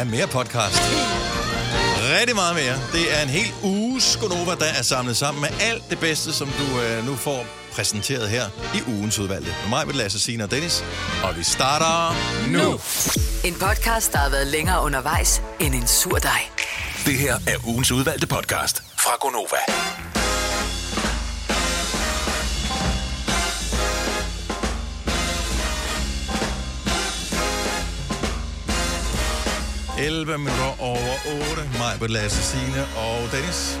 have mere podcast. Rigtig meget mere. Det er en hel uge Gonova, der er samlet sammen med alt det bedste, som du øh, nu får præsenteret her i ugens udvalgte. Med mig, med Lasse, Signe og Dennis. Og vi starter nu. En podcast, der har været længere undervejs end en sur dej. Det her er ugens udvalgte podcast fra Gonova. 11 minutter over 8. Mig, med Lasse, Signe og Dennis.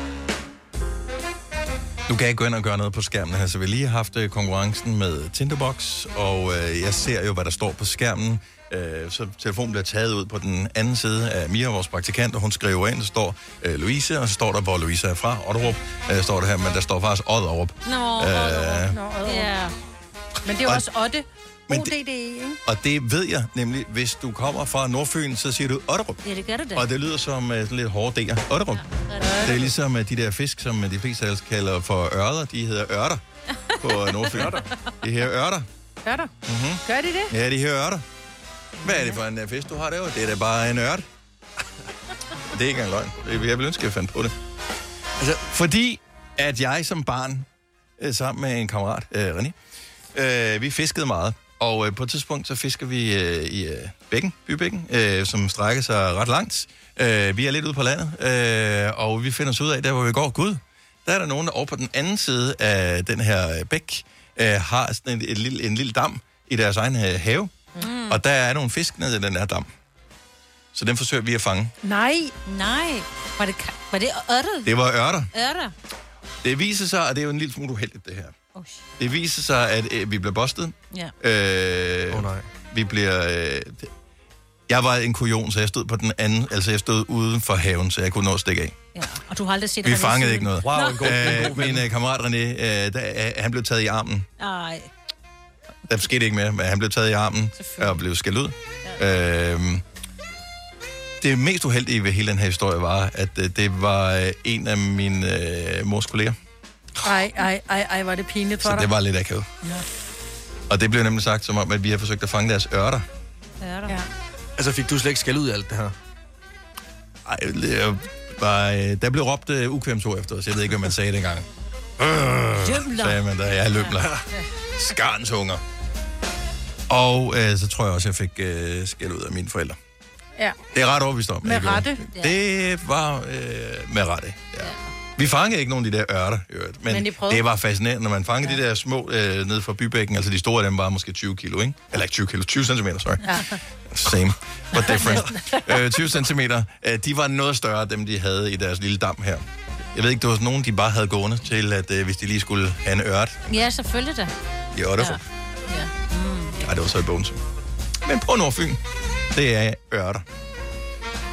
Du kan ikke gå ind og gøre noget på skærmen her, så vi har lige haft øh, konkurrencen med Tinderbox, og øh, jeg ser jo, hvad der står på skærmen. Øh, så telefonen bliver taget ud på den anden side af Mia, vores praktikant, og hun skriver ind, der står øh, Louise, og så står der, hvor Louise er fra, Otterup, øh, står der her, men der står faktisk Odderup. Nå, Øh, Nå, Odderup. Ja. Men det er jo Og- også Otte. Men det- ikke? Og det ved jeg nemlig, hvis du kommer fra Nordfyn, så siger du Otterup. ja, det gør det da. Og det lyder som uh, sådan lidt hårde D'er. Otterup. Det er ligesom uh, de der fisk, som uh, de fleste ellers kalder for ørder. De hedder ørter på uh, Nordfyn. De her ørter. Gør der? Mhm. Mm-hmm. Gør de det? Ja, de her ørter. Hvad er det for en uh, fisk, du har derovre? Det er da bare en ørt. Det er ikke engang løgn. Det- Jeg vil ønske, at jeg fandt på det. Altså, fordi at jeg som barn, sammen med en kammerat, øh, René, øh, vi fiskede meget. Og øh, på et tidspunkt, så fisker vi øh, i øh, bækken, bybækken, øh, som strækker sig ret langt. Øh, vi er lidt ude på landet, øh, og vi finder os ud af, der hvor vi går, gud, der er der nogen, der over på den anden side af den her øh, bæk, øh, har sådan en, en, lille, en lille dam i deres egen øh, have. Mm. Og der er nogle fisk nede i den her dam. Så den forsøger vi at fange. Nej. Nej. Var det, var det ørtet? Det var ørter. Ørter? Det viser sig, og det er jo en lille smule uheldigt, det her. Oh, shit. Det viser sig, at øh, vi bliver bustet. ja. Øh, Åh, nej. Vi bliver... Øh, jeg var en kujon, så jeg stod på den anden... Altså, jeg stod uden for haven, så jeg kunne nå at stikke af. ja. Og du har aldrig set Vi René fangede siden? ikke noget. Wow, en god, en Øh, god ven. min øh, kammerat René, øh, der, øh, han blev taget i armen. Ej. Der skete ikke mere, men han blev taget i armen og blev skældt ud. Ja. Øh, det mest uheldige ved hele den her historie var, at øh, det var øh, en af mine øh, mors kolleger. Ej, ej, ej, ej, var det pinligt for Så dig. det var lidt akavet. Ja. Og det blev nemlig sagt som om, at vi har forsøgt at fange deres ørter. Ørter. Ja. Altså, fik du slet ikke skæld ud af alt det her? Ej, det var, øh, der blev råbt uh, ukvemsord efter os. Jeg ved ikke, hvad man sagde dengang. Jømler. Sagde man der. Jeg er løbler. Skarnsunger. Og øh, så tror jeg også, jeg fik øh, skæld ud af mine forældre. Ja. Det er ret overbevist om. Med jeg rette. Det var øh, med rette, ja. Vi fangede ikke nogen af de der ørter, men, Men prøvede? det var fascinerende, når man fangede ja. de der små øh, nede fra bybækken, altså de store dem var måske 20 kilo, ikke? Eller ikke 20 kilo, 20 centimeter, sorry. Ja. Same, but different. øh, 20 centimeter, øh, de var noget større, dem de havde i deres lille dam her. Jeg ved ikke, det var nogen, de bare havde gående til, at øh, hvis de lige skulle have en ørt Ja, selvfølgelig da. i Otterfup. Ja. ja. Mm. Det var så i Bogense. Men på Nordfyn, det er ørter.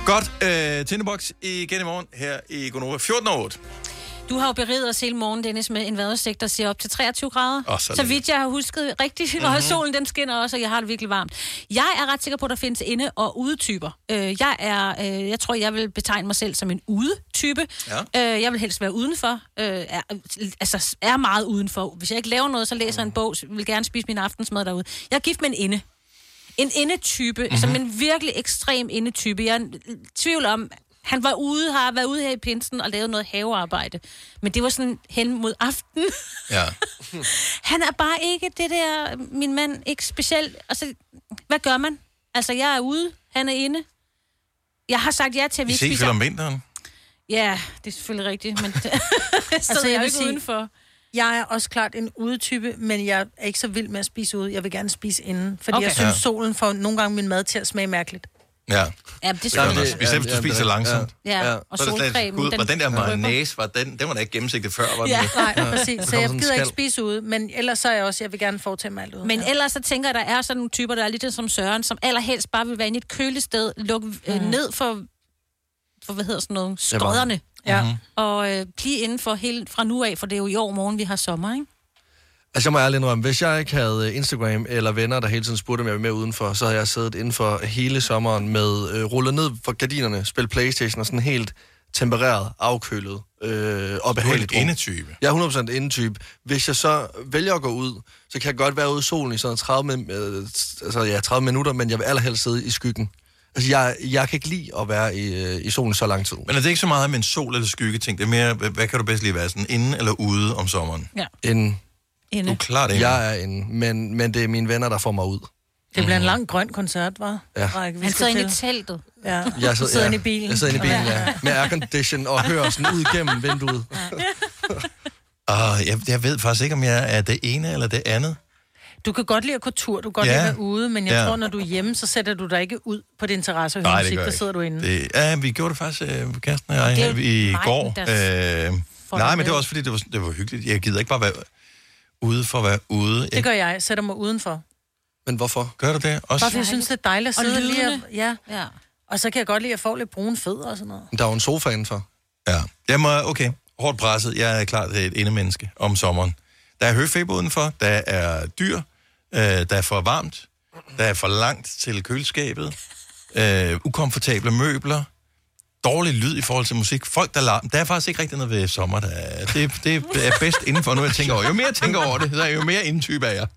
Godt, øh, Tindebox igen i morgen her i Gonova 14.08. Du har jo beriget os hele morgen, Dennis, med en vejrudsigt, der siger op til 23 grader. Åh, så så vidt jeg har husket rigtigt, Mhm. mm-hmm. og solen den skinner også, og jeg har det virkelig varmt. Jeg er ret sikker på, at der findes inde- og udetyper. Øh, jeg er, øh, jeg tror, jeg vil betegne mig selv som en udetype. Ja. Øh, jeg vil helst være udenfor. Øh, er, altså, er meget udenfor. Hvis jeg ikke laver noget, så læser jeg en bog, vil gerne spise min aftensmad derude. Jeg er gift med en inde. En indetype, Mhm. mm-hmm. som en virkelig ekstrem indetype. Jeg er i tvivl om, han var ude, har været ude her i pinsen og lavet noget havearbejde. Men det var sådan hen mod aften. Ja. Han er bare ikke det der, min mand, ikke specielt. Altså, hvad gør man? Altså, jeg er ude, han er inde. Jeg har sagt ja til, at vi ikke spiser... om vinteren. Ja, det er selvfølgelig rigtigt, men det altså, jeg jeg er vil ikke sige- udenfor. Jeg er også klart en udetype, men jeg er ikke så vild med at spise ude. Jeg vil gerne spise inden, fordi Okay. jeg synes, Ja. solen får nogle gange min mad til at smage mærkeligt. Ja. Ja, det er den det- også. Specielt hvis du ja, spiser det er- langsomt. Ja, Ja. og solcremen, gud, var den der mayonnaise, var den, den var da ikke gennemsigtig før, var den Ja. Nej, præcis. Så jeg gider ikke skal. spise ude, men ellers så er jeg også, jeg vil gerne foretage mig alt ude. Men ja. ellers så tænker jeg, der er sådan nogle typer, der er lidt som Søren, som allerhelst bare vil være inde i et køligt sted, lukke øh, Mhm. ned for, for, hvad hedder sådan noget, skodderne, Ja. Mhm. og øh, blive inden for helt fra nu af, for det er jo i år morgen, vi har sommer, ikke? Altså, jeg må ærligt indrømme, hvis jeg ikke havde Instagram eller venner, der hele tiden spurgte, om jeg var med udenfor, så havde jeg siddet inden for hele sommeren med øh, rullet ned for gardinerne, spillet Playstation og sådan helt tempereret, afkølet øh, og er behageligt en rum. indetype. Jeg er 100% indetype. Hvis jeg så vælger at gå ud, så kan jeg godt være ude i solen i sådan 30, min- øh, altså, ja, 30 minutter, men jeg vil allerhelst sidde i skyggen. Altså, jeg, jeg kan ikke lide at være i, øh, i solen så lang tid. Men er det ikke så meget med en sol- eller skyggeting? Det er mere, hvad, hvad kan du bedst lige være? Sådan inde eller ude om sommeren? En, Du Inde. er klart inde. jeg er en, men, men det er mine venner, der får mig ud. Det bliver en lang grøn koncert, var? Ja. Han sidder inde i teltet. Ja. Jeg Jeg sidder inde i bilen. Jeg sidder inde i bilen, ja. Med aircondition og hører sådan ud gennem vinduet. Og jeg, jeg ved faktisk ikke, om jeg er det ene eller det andet. Du kan godt lide at gå tur, du kan godt Ja. lide at være ude, men jeg Ja. tror, når du er hjemme, så sætter du dig ikke ud på din terrasse og hører Nej, musik, der jeg sidder du inde. Det, ja, vi gjorde det faktisk, øh, Kirsten og jeg, Det er i mig, går. der Øh, nej, men det var også fordi, det var, det var hyggeligt. Jeg gider ikke bare være ude for at være ude. Jeg, Det gør jeg, sætter mig udenfor. Men hvorfor? gør du det også? Bare fordi jeg synes, det er dejligt at Og sidde lige og, lydene. ja. Ja. Og så kan jeg godt lide at få lidt brune fødder og sådan noget. Der er jo en sofa indenfor. Ja. Jeg må, okay, hårdt presset. Jeg er klart et indemenneske om sommeren. Der er høfeber udenfor, der er dyr, øh, der er for varmt, der er for langt til køleskabet, øh, ukomfortable møbler, dårlig lyd i forhold til musik, folk der larm. Der er faktisk ikke rigtig noget ved sommer. Der er, det, det er bedst indenfor, nu jeg tænker over. Jo mere jeg tænker over det, så er jo mere indentype er jeg.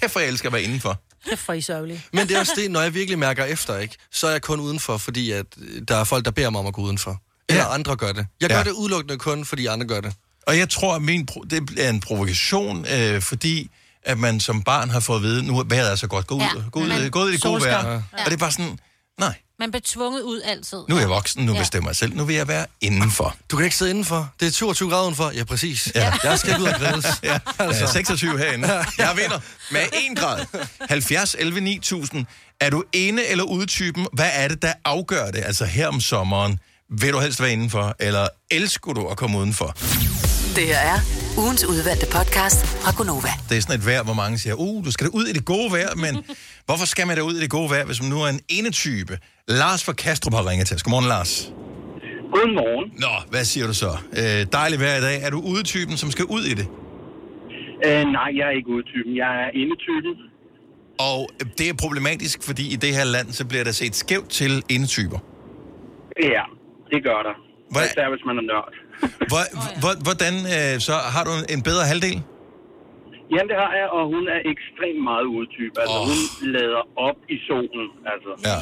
Kæft for jeg elsker at være indenfor. Det er for I. Men det er også det, når jeg virkelig mærker efter, ikke? så er jeg kun udenfor, fordi at øh, der er folk, der beder mig om at gå udenfor. Eller Ja. andre gør det. Jeg gør Ja. det udelukkende kun, fordi andre gør det. Og jeg tror, at min pro- det er en provokation, øh, fordi at man som barn har fået at vide, nu er vejret er så godt, gå ud, Ja, gå ud, men gå ud i det gode vejr. Ja. Og det er bare sådan, nej, Man bliver tvunget ud altid. nu er jeg voksen, nu Ja. bestemmer jeg selv, nu vil jeg være indenfor. Du kan ikke sidde indenfor. Det er 22 grader udenfor. Ja, præcis. Ja. Jeg skal ud og grilles. Ja, altså. 26 herinde. Jeg vinder med 1 grad. 70, 11, 9000. Er du inde eller udetypen? Hvad er det, der afgør det? Altså her om sommeren, vil du helst være indenfor, eller elsker du at komme udenfor? Det her er ugens udvalgte podcast fra Gonova. Det er sådan et vejr, hvor mange siger, uh, du skal da ud i det gode vejr, men hvorfor skal man da ud i det gode vejr, hvis man nu er en enetype? Lars fra Kastrup har ringet til os. Godmorgen, Lars. Godmorgen. Nå, hvad siger du så? Øh, dejligt vejr i dag. Er du udetypen, som skal ud i det? Øh, nej, jeg er ikke udetypen. Jeg er indetypen. Og det er problematisk, fordi i det her land, så bliver der set skævt til enetyper. Ja, det gør der. Hvad- Især hvis man er nørd. Hvor, hvor, hvordan, øh, så har du en bedre halvdel? Jamen, det har jeg, og hun er ekstremt meget udetype. Altså, oh. hun lader op i solen. Altså, Ja.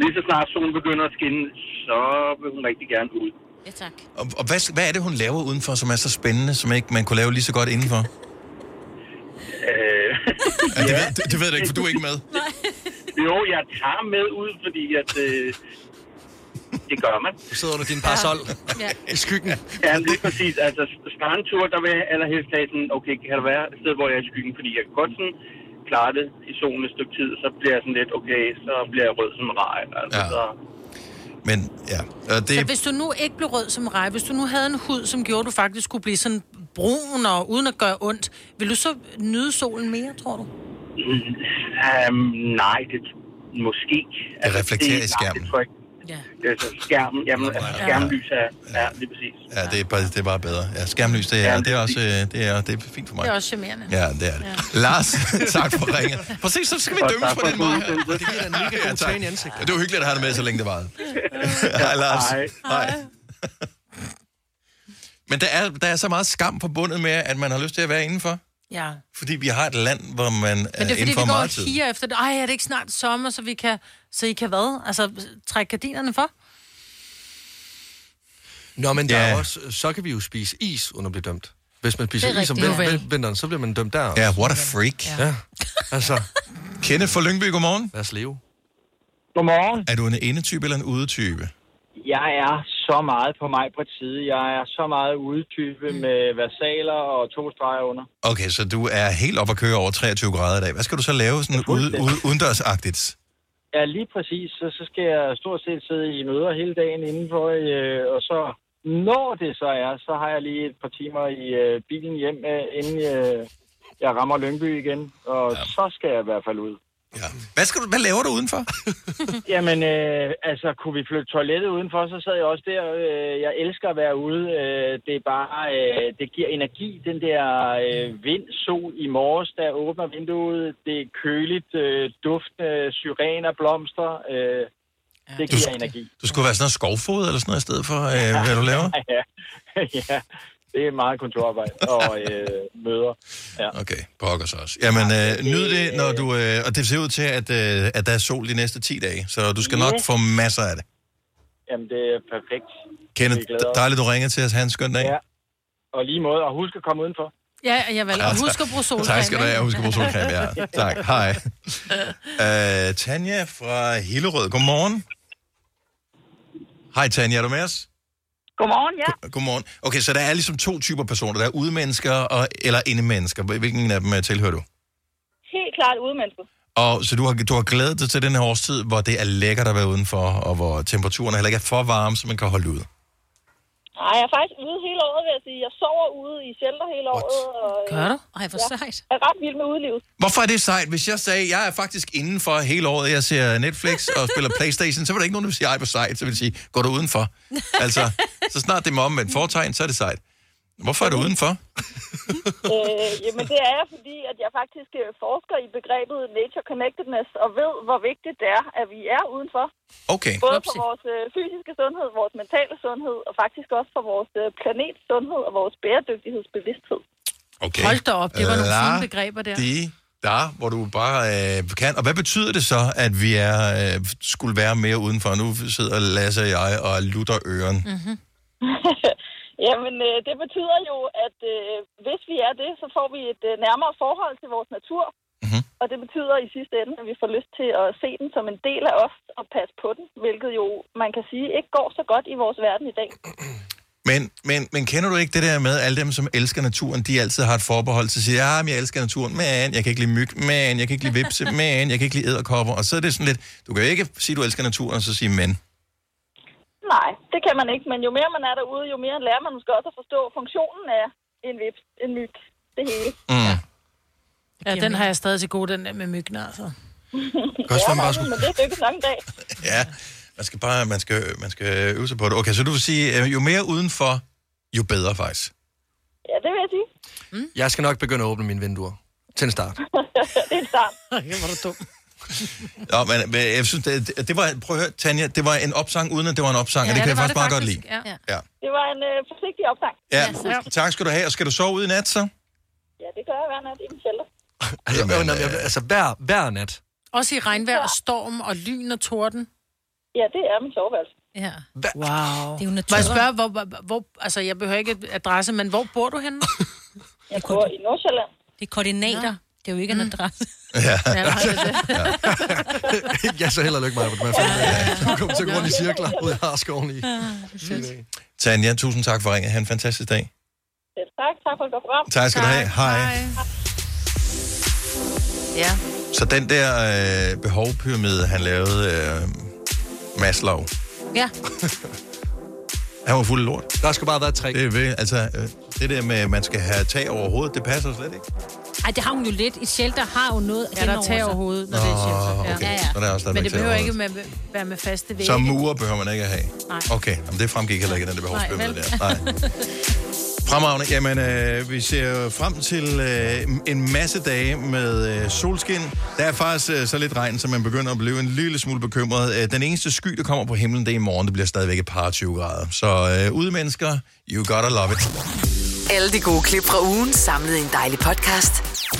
lige så snart solen begynder at skinne, så vil hun rigtig gerne ud. Ja, tak. Og, og hvad, hvad er det, hun laver udenfor, som er så spændende, som ikke man kunne lave lige så godt indenfor? Øh, Ja, det, ved, det, det ved du ikke, for du er ikke med. jo, jeg tager med ud, fordi at... Øh, det gør man. Du sidder under din parasol Ja. i skyggen. Ja, lige præcis. Altså, strandtur, der vil jeg allerhelst have sådan, okay, kan der være et sted, hvor jeg er i skyggen? Fordi jeg kan godt sådan klare det i solen et stykke tid, så bliver jeg sådan lidt, okay, så bliver jeg rød som rej. Altså, Ja. så, Men ja, og det, Så hvis du nu ikke blev rød som rej, hvis du nu havde en hud, som gjorde, at du faktisk skulle blive sådan brun og uden at gøre ondt, vil du så nyde solen mere, tror du? um, nej, det måske. Det reflekterer i nej, skærmen. Det tror jeg ikke. Ja. Altså, skærmen, jamen, altså, skærmlys er, ja, lige præcis. ja, det, er bare, det er bare bedre. Ja, skærmlys, det er, Ja, det er også øh, det er, det er fint for mig. Det er også charmerende. Ja, det er det. Ja. Lars, tak for ringet. Præcis, så skal vi dømmes på for den måde. Det giver dig en mega god tan i ansigtet. Ja, det var hyggeligt at have det med, så længe det varede. Hej, Lars. Hej. Hej. Men der er, der er så meget skam forbundet med, at man har lyst til at være indenfor. Ja. Fordi vi har et land, hvor man Men er det er fordi, inden vi for går og tid. higer efter det. Ej, er det ikke snart sommer, så vi kan, så I kan hvad? Altså, trække gardinerne for? Nå, men der Ja. er også, så kan vi jo spise is, uden at blive dømt. Hvis man spiser er is om vin- vinteren, så bliver man dømt der. Ja, what a freak. Ja. ja. Altså, Kenneth fra Lyngby, godmorgen. lad os leve. Godmorgen. Er du en indetype eller en udetype? Jeg er så meget på mig på tid. Jeg er så meget udetype med versaler og to streger under. Okay, så du er helt op at køre over 23 grader i dag. Hvad skal du så lave sådan ude, ude, udendørsagtigt? Ja, lige præcis. Så, så skal jeg stort set sidde i møder hele dagen indenfor, øh, og så når det så er, så har jeg lige et par timer i øh, bilen hjem, øh, inden øh, jeg rammer Lyngby igen, og ja. så skal jeg i hvert fald ud. Ja. Hvad, skal du, hvad laver du udenfor? Jamen, øh, altså, kunne vi flytte toilettet udenfor, så sad jeg også der. Øh, jeg elsker at være ude. Øh, det er bare, øh, det giver energi, den der øh, vind, sol i morges, der åbner vinduet. Det er køligt, øh, duftende syrener, blomster. Øh, det giver energi. Du skulle være sådan noget skovfod eller sådan noget i stedet for, øh, hvad du laver? Ja, ja, Det er meget kontorarbejde og øh, møder. Ja. Okay, pokker så også. Jamen, øh, nyd det, når du... Øh, og det ser ud til, at, øh, at der er sol de næste 10 dage, så du skal nok Ja. få masser af det. Jamen, det er perfekt. Kenneth, dejligt, du ringer til os. Ha' en skøn dag. Ja. Og lige måde, og husk at komme udenfor. Ja, jeg vil. Og husk at bruge solcreme. Tak skal du have. Husk at bruge solcreme, ja. Tak. Hej. Uh, Tanja fra Hillerød. Godmorgen. Hej Tanja, er du med os? Godmorgen, ja. Godmorgen. Okay, så der er ligesom to typer personer. Der er udemennesker og, eller indemennesker. Hvilken af dem øh, tilhører du? Helt klart udemenneske. Og så du har, du har glædet dig til den her årstid, hvor det er lækkert at være udenfor, og hvor temperaturen heller ikke er for varm, så man kan holde ud. Nej, jeg er faktisk ude hele året, vil jeg sige. Jeg sover ude i shelter hele året. Og, øh, Gør du? Ej, hvor Ja. sejt. er ret vild med udlivet. Hvorfor er det sejt? Hvis jeg sagde, jeg er faktisk indenfor hele året, jeg ser Netflix og spiller Playstation, så var der ikke nogen, der ville sige, ej, hvor sejt. Så vil jeg sige, går du udenfor? altså, så snart det er med om et foretegn, så er det sejt. Hvorfor er du udenfor? øh, jamen, det er jeg, fordi at jeg faktisk øh, forsker i begrebet nature connectedness, og ved, hvor vigtigt det er, at vi er udenfor. Okay. Både for vores øh, fysiske sundhed, vores mentale sundhed, og faktisk også for vores øh, planets sundhed og vores bæredygtighedsbevidsthed. okay. Hold da op, det var nogle La fine begreber der. De, der, hvor du bare øh, kan. Og hvad betyder det så, at vi er, øh, skulle være mere udenfor? Nu sidder Lasse og jeg og lutter øren. Mm. Jamen, øh, det betyder jo, at øh, hvis vi er det, så får vi et øh, nærmere forhold til vores natur. Mhm. Og det betyder i sidste ende, at vi får lyst til at se den som en del af os og passe på den, hvilket jo, man kan sige, ikke går så godt i vores verden i dag. Men, men, men kender du ikke det der med, at alle dem, som elsker naturen, de altid har et forbehold til at sige, ja, men jeg elsker naturen, men jeg kan ikke lide myg, men jeg kan ikke lide vipse, men jeg kan ikke lide æderkopper. Og så er det sådan lidt, du kan jo ikke sige, at du elsker naturen, og så sige men. Nej, det kan man ikke, men jo mere man er derude, jo mere lærer man måske også at forstå funktionen af en vips, en myg, det hele. Mm. Ja, den har jeg stadig til gode, den der med myggene, altså. Også være, man bare skulle Men det er ikke nok en dag. Ja, man skal bare man skal, man skal øve sig på det. Okay, så du vil sige, øh, jo mere udenfor, jo bedre faktisk. Ja, det vil jeg sige. Jeg skal nok begynde at åbne mine vinduer. Til en start. det er en start. Det var du dum. Nå, men, men jeg synes, det, det var, prøv at høre, Tanja, det var en opsang, uden at det var en opsang, ja, og det kan jeg var faktisk meget godt lide. Ja. Ja. Ja. Det var en øh, forsigtig opsang. Ja, tak skal du have. Og skal du sove ud i nat, så? Ja, det gør jeg hver nat i min shelter. Altså, Jamen, Jamen, øh, altså hver, hver nat. Også i regnvejr og storm og lyn og torden. Ja, det er min soveværelse. Ja. Wow. Det er jo Må natur. jeg spørge, hvor, hvor, hvor, altså jeg behøver ikke adresse, men hvor bor du henne? Jeg bor i Nordsjælland. Det er koordinater. Det er jo ikke en adresse. Ja. Ja, er det. jeg så heller ikke mig på den her Du kommer til at gå rundt i cirkler ud i Harskoven i. Tanja, tusind tak for ringet. Ha' en fantastisk dag. Selv tak. Tak for et godt program. Tak skal du have. Hej. Ja. Så den der øh, behovpyramide, han lavede, øh, Maslow, Ja. han var fuld af lort. Der skal bare være tre. Det, er ved, altså, øh, det der med, at man skal have tag over hovedet, det passer slet ikke. Ej, det har hun jo lidt. Et shelter har jo noget Ja, der er tag over hovedet, når det er shelter. Ja. okay. Ja, ja. Så der er også stadigvæk Men det behøver ikke med, være med faste vægge. Så murer behøver man ikke at have. Nej. Okay, jamen det fremgik heller ikke, den der behovspyramide Nej, der. Nej. Fremragende. Jamen, øh, vi ser frem til øh, en masse dage med øh, solskin. Der er faktisk øh, så lidt regn, så man begynder at blive en lille smule bekymret. Øh, den eneste sky, der kommer på himlen, det er i morgen. Det bliver stadigvæk et par 20 grader. Så øh, ude mennesker, you gotta love it. Alle de gode klip fra ugen samlet i en dejlig podcast.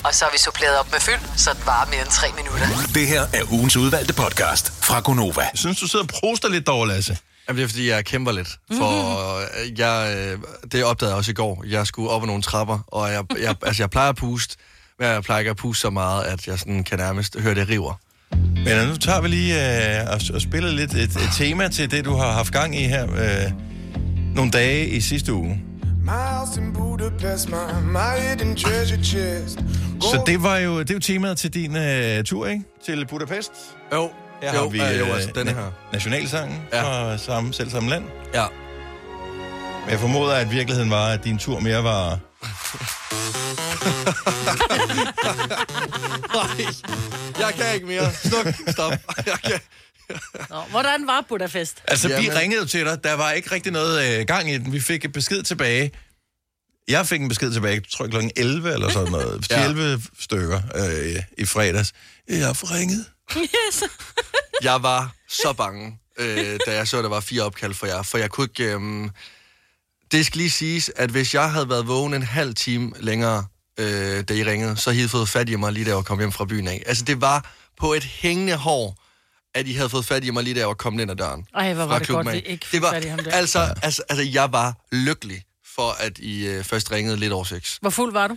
Og så har vi suppleret op med fyld, så det varer mere end tre minutter. Det her er ugens udvalgte podcast fra Gonova. Jeg synes, du sidder og proster lidt derovre, Lasse. Jamen, det er, fordi jeg kæmper lidt. For øh, jeg, øh, det opdagede jeg også i går. Jeg skulle op ad nogle trapper, og jeg, jeg, altså, jeg plejer at puste, men jeg plejer ikke at puste så meget, at jeg sådan kan nærmest høre det river. Men øh, nu tager vi lige øh, og, og spiller lidt et, et tema til det, du har haft gang i her øh, nogle dage i sidste uge. My house in Budapest, my, my hidden treasure chest. Så det var jo, det er jo temaet til din øh, tur, ikke? Til Budapest. Jo, Her jo, har vi øh, jo, øh, altså denne na- her. nationalsangen Ja. fra samme, selv samme land. Ja. Men jeg formoder, at virkeligheden var, at din tur mere var... Nej, jeg kan ikke mere. Sluk, stop. Jeg kan. Nå, hvordan var Budapest? Altså, vi Jamen. ringede jo til dig. Der var ikke rigtig noget øh, gang i den. Vi fik et besked tilbage. Jeg fik en besked tilbage, tror jeg, klokken 11 eller sådan noget. Ja. 11 stykker øh, i fredags. Jeg har forringet. Yes. Jeg var så bange, øh, da jeg så, at der var fire opkald for jer, for jeg kunne ikke... Øh, Det skal lige siges, at hvis jeg havde været vågen en halv time længere, øh, da I ringede, så havde I fået fat i mig lige da jeg kom hjem fra byen af. Altså, det var på et hængende hår, at I havde fået fat i mig lige da jeg var kommet ind ad døren. Ej, hvor var det godt, af. vi ikke det var, fat i ham der. Altså, altså, altså, jeg var lykkelig for, at I øh, først ringede lidt over seks. Hvor fuld var du?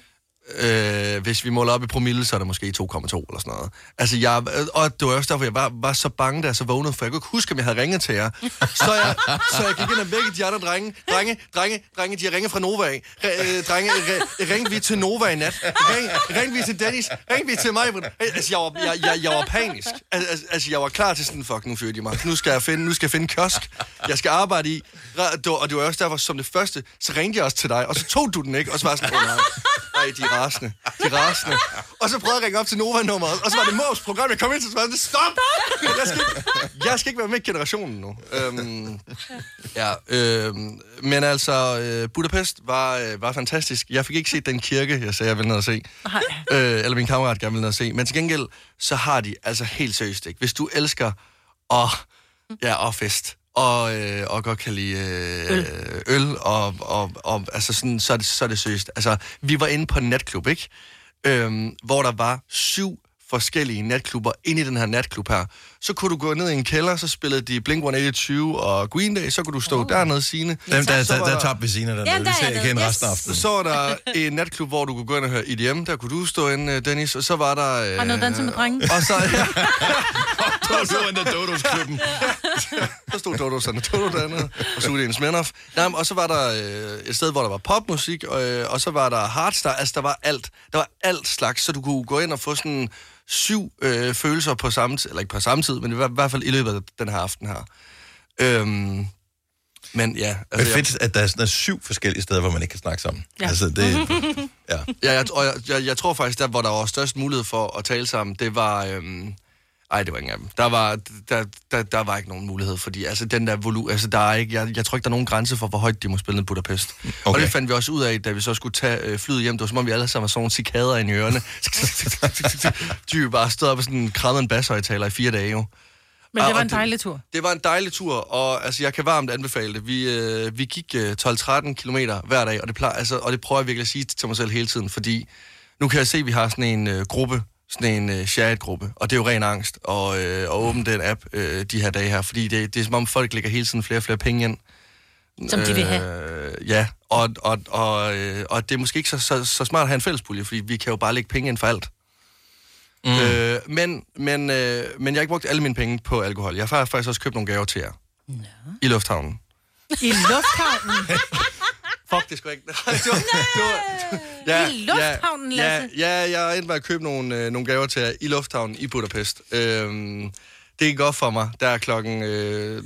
Øh, hvis vi måler op i promille, så er det måske 2,2 eller sådan noget. Altså, jeg, øh, og det var også derfor, jeg var, var så bange, da jeg så vågnede, for jeg kunne ikke huske, om jeg havde ringet til jer. Så jeg, så jeg gik ind og vækkede de andre drenge. Drenge, drenge, drenge, de har ringet fra Nova af. Re, øh, drenge, re, ringte vi til Nova i nat? Ring, ringte vi til Dennis? Ringte vi til mig? Altså, jeg var, jeg, jeg, jeg var panisk. Altså, altså, jeg var klar til sådan, fuck, nu fyrer de mig. Nu skal jeg finde, nu skal jeg finde kiosk. Jeg skal arbejde i. Og det var også derfor, som det første, så ringte jeg også til dig, og så tog du den ikke, og så var jeg sådan, nej. Ej, de er rasende. De er rasende. Og så prøvede jeg at ringe op til Nova-nummeret, og så var det Mås program, jeg kom ind til, så var det, stop! Jeg skal, ikke, jeg skal ikke være med i generationen nu. Øhm, ja, øhm, men altså, øh, Budapest var, øh, var fantastisk. Jeg fik ikke set den kirke, jeg sagde, jeg ville ned og se. Øh, eller min kammerat gerne ville ned og se. Men til gengæld, så har de altså helt seriøst, ikke? Hvis du elsker og, ja, og fest, og, øh, og godt kan lide øh, øl, øl og, og, og altså sådan, så, er det, så er det seriøst. Altså, vi var inde på en natklub, ikke? Øhm, hvor der var syv forskellige natklubber inde i den her natklub her. Så kunne du gå ned i en kælder, så spillede de Blink-182 og Green Day, så kunne du stå oh. dernede, Signe. Dem, der, der, der tabte vi Sina dernede. Ja, Vi der er ser jeg igen nede. resten af Yes. aftenen. Så var der en natklub, hvor du kunne gå ind og høre EDM. Der kunne du stå inde, øh, Dennis. Og så var der... Øh, Og noget danse med drenge. Og så, ja, Så så den der Dodos-klubben. så stod Dodo sådan, Dodo dernede, og Sudi en Smirnoff. Nej, men, og så var der øh, et sted, hvor der var popmusik, og, øh, og så var der hardstyle. Altså, der var alt. Der var alt slags, så du kunne gå ind og få sådan syv øh, følelser på samme tid, eller ikke på samme tid, men i hver- i hvert fald i løbet af den her aften her. Øhm, men ja, Men altså, fedt, at der er sådan er syv forskellige steder, hvor man ikke kan snakke sammen. Ja. Altså, det, ja. Ja, jeg, og jeg, jeg, jeg tror faktisk, der hvor der var størst mulighed for at tale sammen, det var... Øhm, ej, det var ingen af dem. Der var, der, der, der var ikke nogen mulighed, fordi altså, den der volu, altså, der er ikke, jeg, jeg tror ikke, der er nogen grænse for, hvor højt de må spille i Budapest. Okay. Og det fandt vi også ud af, da vi så skulle tage øh, flyet hjem. Det var som om, vi alle sammen var sådan nogle cikader i ørerne. de jo bare stod op og sådan krammede en basshøjtaler i fire dage, jo. Men det Og- var en dejlig tur. Det var en dejlig tur, og altså, jeg kan varmt anbefale det. Vi, øh, vi gik øh, 12-13 kilometer hver dag, og det, plejer, altså, og det prøver jeg virkelig at sige til mig selv hele tiden, fordi nu kan jeg se, at vi har sådan en øh, gruppe, sådan en øh, chat-gruppe, og det er jo ren angst og, øh, at åbne den app øh, de her dage her, fordi det, det er som om folk lægger hele tiden flere og flere penge ind. Som de vil have. Øh, ja, og, og, og, øh, og det er måske ikke så, så, så smart at have en fællespulje, fordi vi kan jo bare lægge penge ind for alt. Mm. Øh, men, men, øh, men jeg har ikke brugt alle mine penge på alkohol. Jeg har faktisk også købt nogle gaver til jer. Ja. I lufthavnen. I lufthavnen. Fuck, det skulle ikke... var, det var, ja, I lufthavnen, ja, Lasse? ja, ja, jeg endte med at købe nogle, øh, nogle gaver til jer i lufthavnen i Budapest. Øhm, det gik godt for mig. Der er klokken øh,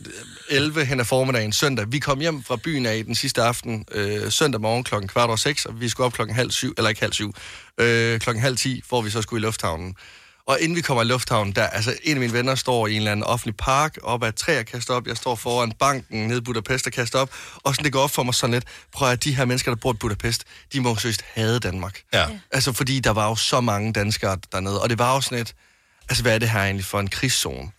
11 hen ad formiddagen søndag. Vi kom hjem fra byen af den sidste aften øh, søndag morgen klokken kvart over seks, og vi skulle op klokken halv syv, eller ikke halv syv, øh, klokken halv ti, hvor vi så skulle i lufthavnen. Og inden vi kommer i lufthavnen, der, altså en af mine venner står i en eller anden offentlig park, op ad et træ og kaster op. Jeg står foran banken nede i Budapest og kaster op. Og sådan, det går op for mig sådan lidt, prøv at de her mennesker, der bor i Budapest, de må seriøst hade Danmark. Ja. Altså, fordi der var jo så mange danskere dernede, og det var jo sådan et, altså, hvad er det her egentlig for en krigszone?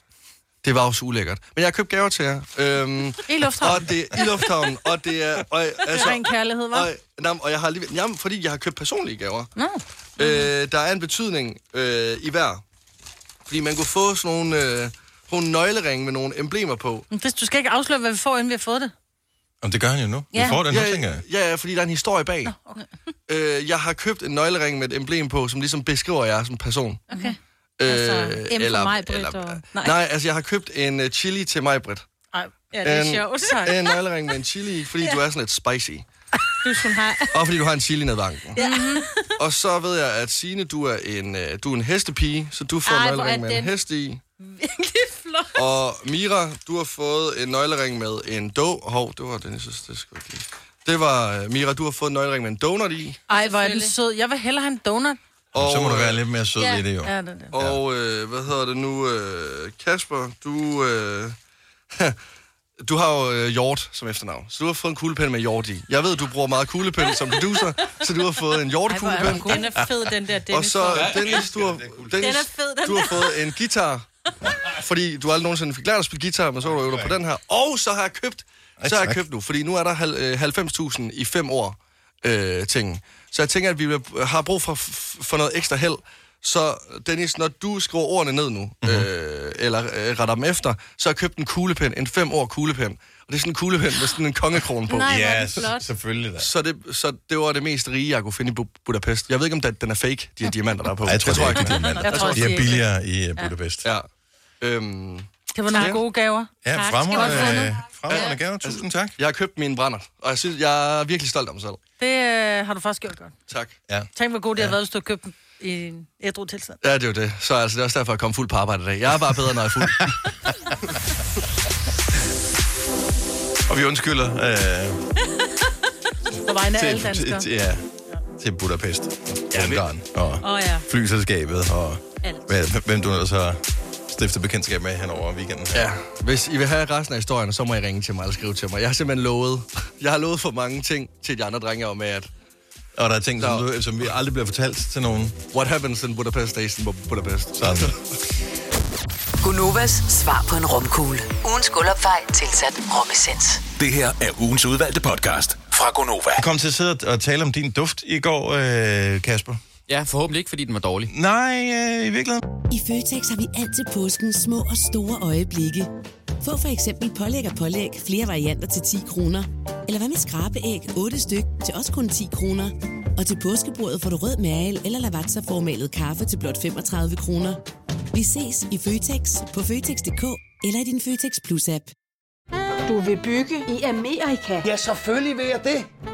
Det var jo så ulækkert. Men jeg har købt gaver til jer. Øhm, I lufthavnen. og det, I lufthavnen, og det er... Og, altså, Ren kærlighed, hva'? Og, jamen, og jeg har lige, jamen, fordi jeg har købt personlige gaver. Nå. Øh, der er en betydning øh, i hver. Fordi man kunne få sådan nogle, øh, nogle nøgleringe med nogle emblemer på. Men det- Du skal ikke afsløre, hvad vi får, inden vi har fået det. Om det gør han jo nu. Vi Ja. får den ja, tænker jeg. ja, ja, fordi der er en historie bag. Okay. Øh, jeg har købt en nøglering med et emblem på, som ligesom beskriver jer som person. okay. Øh, Altså, M for mig, Britt, og- nej. nej. altså jeg har købt en uh, chili til mig, Britt. Ej, ja, det er en, sjovt. En nøglering med en chili, fordi ja. du er sådan lidt spicy. Du skulle have... Og fordi du har en chili ned vanken. Ja. Og så ved jeg, at Signe, du er en, øh, du er en hestepige, så du får Ej, en er nøglering med en den hest i. Virkelig flot. Og Mira, du har fået en nøglering med en do... Hov, det var Dennis' det skal jeg. Det var uh, Mira, du har fået en nøglering med en donut i. Ej, hvor er den sød. Jeg vil hellere have en donut. Og, Så må du øh, være lidt mere sød Ja. i det, jo. Ja, det det. Og øh, hvad hedder det nu? Øh, Kasper, du... Øh, du har jo øh, hjort som efternavn, så du har fået en kuglepen med hjort i. Jeg ved, du bruger meget kuglepen som producer, så du har fået en hjortekuglepen. Den er fed, den der Og Dennis. så, Dennis, du har, Dennis, Den er fed, den du har fået en guitar, fordi du aldrig nogensinde fik lært at spille guitar, men så var du øvet på den her. Og så har jeg købt Så har jeg købt nu, fordi nu er der hal- øh, 90.000 i fem år øh, ting. Så jeg tænker, at vi har brug for, for noget ekstra held. Så Dennis, når du skriver ordene ned nu, Mhm. øh, eller øh, retter dem efter, så har jeg købt en kuglepen, en fem år kuglepen. Og det er sådan en kuglepen med sådan en kongekrone på. Nej, er Ja, den flot. s- selvfølgelig da. Så det, så det var det mest rige, jeg kunne finde i Bu- Budapest. Jeg ved ikke, om den er fake, de her diamanter, der er på. Ej, jeg tror, det er ikke, ikke det er. diamanter. Jeg tror, De er det er- billigere i øh, Budapest. Ja. Øhm, Det var nogle gode gaver. Ja, Tak. fremragende, øh, fremragende gave. Tusind tak. jeg har købt mine brænder, og jeg, synes, jeg er virkelig stolt af mig selv. Det øh, har du faktisk gjort godt. Tak. Ja. Tænk, hvor god det ja. havde været, hvis du havde købt den i en ædru tilstand. Ja, det er jo det. Så altså, det er også derfor, jeg kom fuld på arbejde i dag. Jeg er bare bedre, når jeg er fuld. Og vi undskylder øh, På vegne af alle til, danskere. til, ja, til Budapest, ja, Ungarn og Åh oh, ja. flyselskabet og Alt. hvad, hvem du ellers har stiftet bekendtskab med hen over weekenden. Ja, hvis I vil have resten af historien, så må I ringe til mig eller skrive til mig. Jeg har simpelthen lovet, jeg har lovet for mange ting til de andre drenge om, at Og der er ting, som, du, som vi aldrig bliver fortalt til nogen. what happens in Budapest stays in Bu- Budapest. Sådan. Gunovas svar på en romkugle. Ugens guldopfej tilsat romessens. Det her er ugens udvalgte podcast fra Gonova. Jeg kom til at sidde og tale om din duft i går, øh, Kasper. Ja, forhåbentlig ikke, fordi den var dårlig. Nej, øh, i virkeligheden. I Føtex har vi altid påsken små og store øjeblikke. Få for eksempel pålæg og pålæg flere varianter til 10 kroner. Eller hvad med skrabeæg 8 styk til også kun 10 kroner. Og til påskebordet får du rød mal eller lavatserformalet kaffe til blot 35 kroner. Vi ses i Føtex på Føtex.dk eller i din Føtex Plus-app. Du vil bygge i Amerika? Ja, selvfølgelig vil jeg det.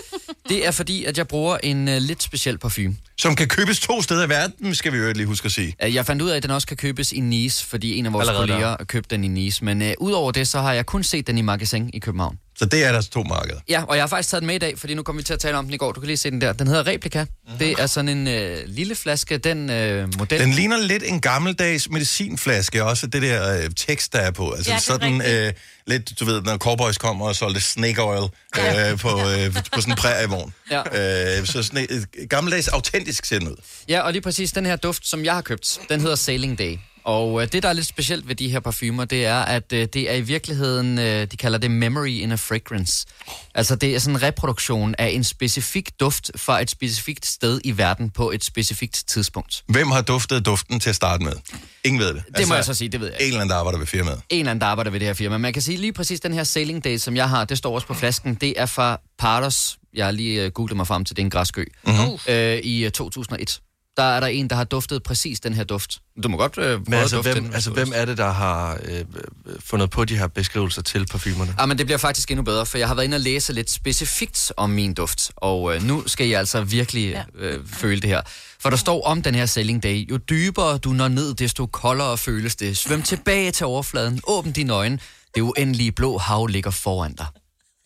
Det er fordi, at jeg bruger en uh, lidt speciel parfume. Som kan købes to steder i verden, skal vi jo lige huske at sige. Uh, Jeg fandt ud af, at den også kan købes i Nice, fordi en af vores Allerede kolleger købte den i Nice. Men uh, udover det, så har jeg kun set den i magasin i København. Så det er deres to markeder. Ja, og jeg har faktisk taget den med i dag, fordi nu kommer vi til at tale om den i går. Du kan lige se den der. Den hedder Replika. Mm-hmm. Det er sådan en øh, lille flaske, den øh, model. Den ligner lidt en gammeldags medicinflaske, også det der øh, tekst, der er på. Altså Ja, det er sådan øh, lidt, du ved, når cowboys kommer og solgte snake oil øh, på, øh, på sådan en prærievogn. Ja. Øh, så sådan et, et gammeldags autentisk ser den ud. Ja, og lige præcis den her duft, som jeg har købt, den hedder Sailing Day. Og øh, det, der er lidt specielt ved de her parfumer, det er, at øh, det er i virkeligheden, øh, de kalder det memory in a fragrance. Altså, det er sådan en reproduktion af en specifik duft fra et specifikt sted i verden på et specifikt tidspunkt. Hvem har duftet duften til at starte med? Ingen ved det. Det må jeg så sige, det ved jeg En eller anden, der arbejder ved firmaet. En eller anden, der arbejder ved det her firma. Man kan sige lige præcis den her Sailing Day, som jeg har, det står også på flasken, det er fra Pardos. Jeg har lige uh, googlet mig frem til, det er en græskø. Mhm. Øh, I uh, 2001. Der er der en, der har duftet præcis den her duft. Du må godt uh, prøve Men altså, at dufte hvem, den. altså, hvem er det, der har øh, øh, fundet på de her beskrivelser til parfumerne? Ja, men det bliver faktisk endnu bedre, for jeg har været inde og læse lidt specifikt om min duft, og øh, nu skal jeg altså virkelig øh, føle det her. For der står om den her Sailing Day, jo dybere du når ned, desto koldere føles det. Svøm tilbage til overfladen, åbn dine øjne, det uendelige blå hav ligger foran dig.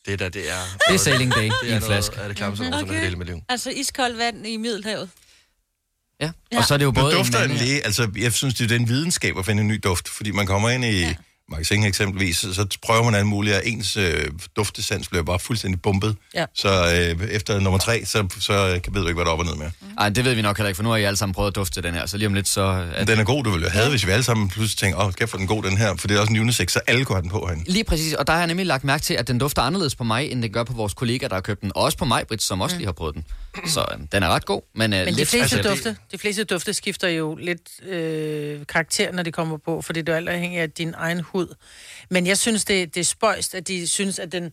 Det der, det er... Det er Sailing Day det i er en flaske. af det klammeste, okay. okay. hele mit liv. Altså iskoldt vand i Middelhavet. Ja. Og så er det jo både Du dufter en en læge, altså jeg synes, det er den videnskab at finde en ny duft, fordi man kommer ind i ja. Magasin eksempelvis, så- så prøver man alt muligt, og ens øh, duftesans bliver bare fuldstændig bumpet. Ja. Så øh, efter nummer tre, så, så kan- ved du ikke, hvad der er op og ned med. Ej, det ved vi nok heller ikke, for nu har I alle sammen prøvet at dufte den her, så lige om lidt så... Men den er god, du ville jo have, hvis vi alle sammen pludselig tænker, åh, kæft, hvor er den god, den her, for det er også en unisex, så alle kunne have den på herinde. Lige præcis, og der har jeg nemlig lagt mærke til, at den dufter anderledes på mig, end den gør på vores kollegaer, der har købt den. Og også på mig, Britt, som også lige har prøvet den. Så øh, den er ret god, men, øh, Men de lidt fleste, speciel. dufte, de fleste dufte skifter jo lidt øh, karakter, når de kommer på, fordi det er jo alt afhængigt af din egen hud. Men jeg synes, det, det er spøjst, at de synes, at den...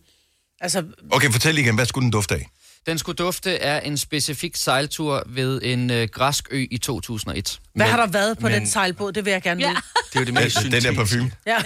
Altså, Okay, fortæl lige igen, hvad skulle den dufte af? Den skulle dufte af en specifik sejltur ved en øh, græsk ø i 2001. Hvad har der været på men- den sejlbåd? Det vil jeg gerne vide. Det er jo det mest Den, den der parfume. Ja.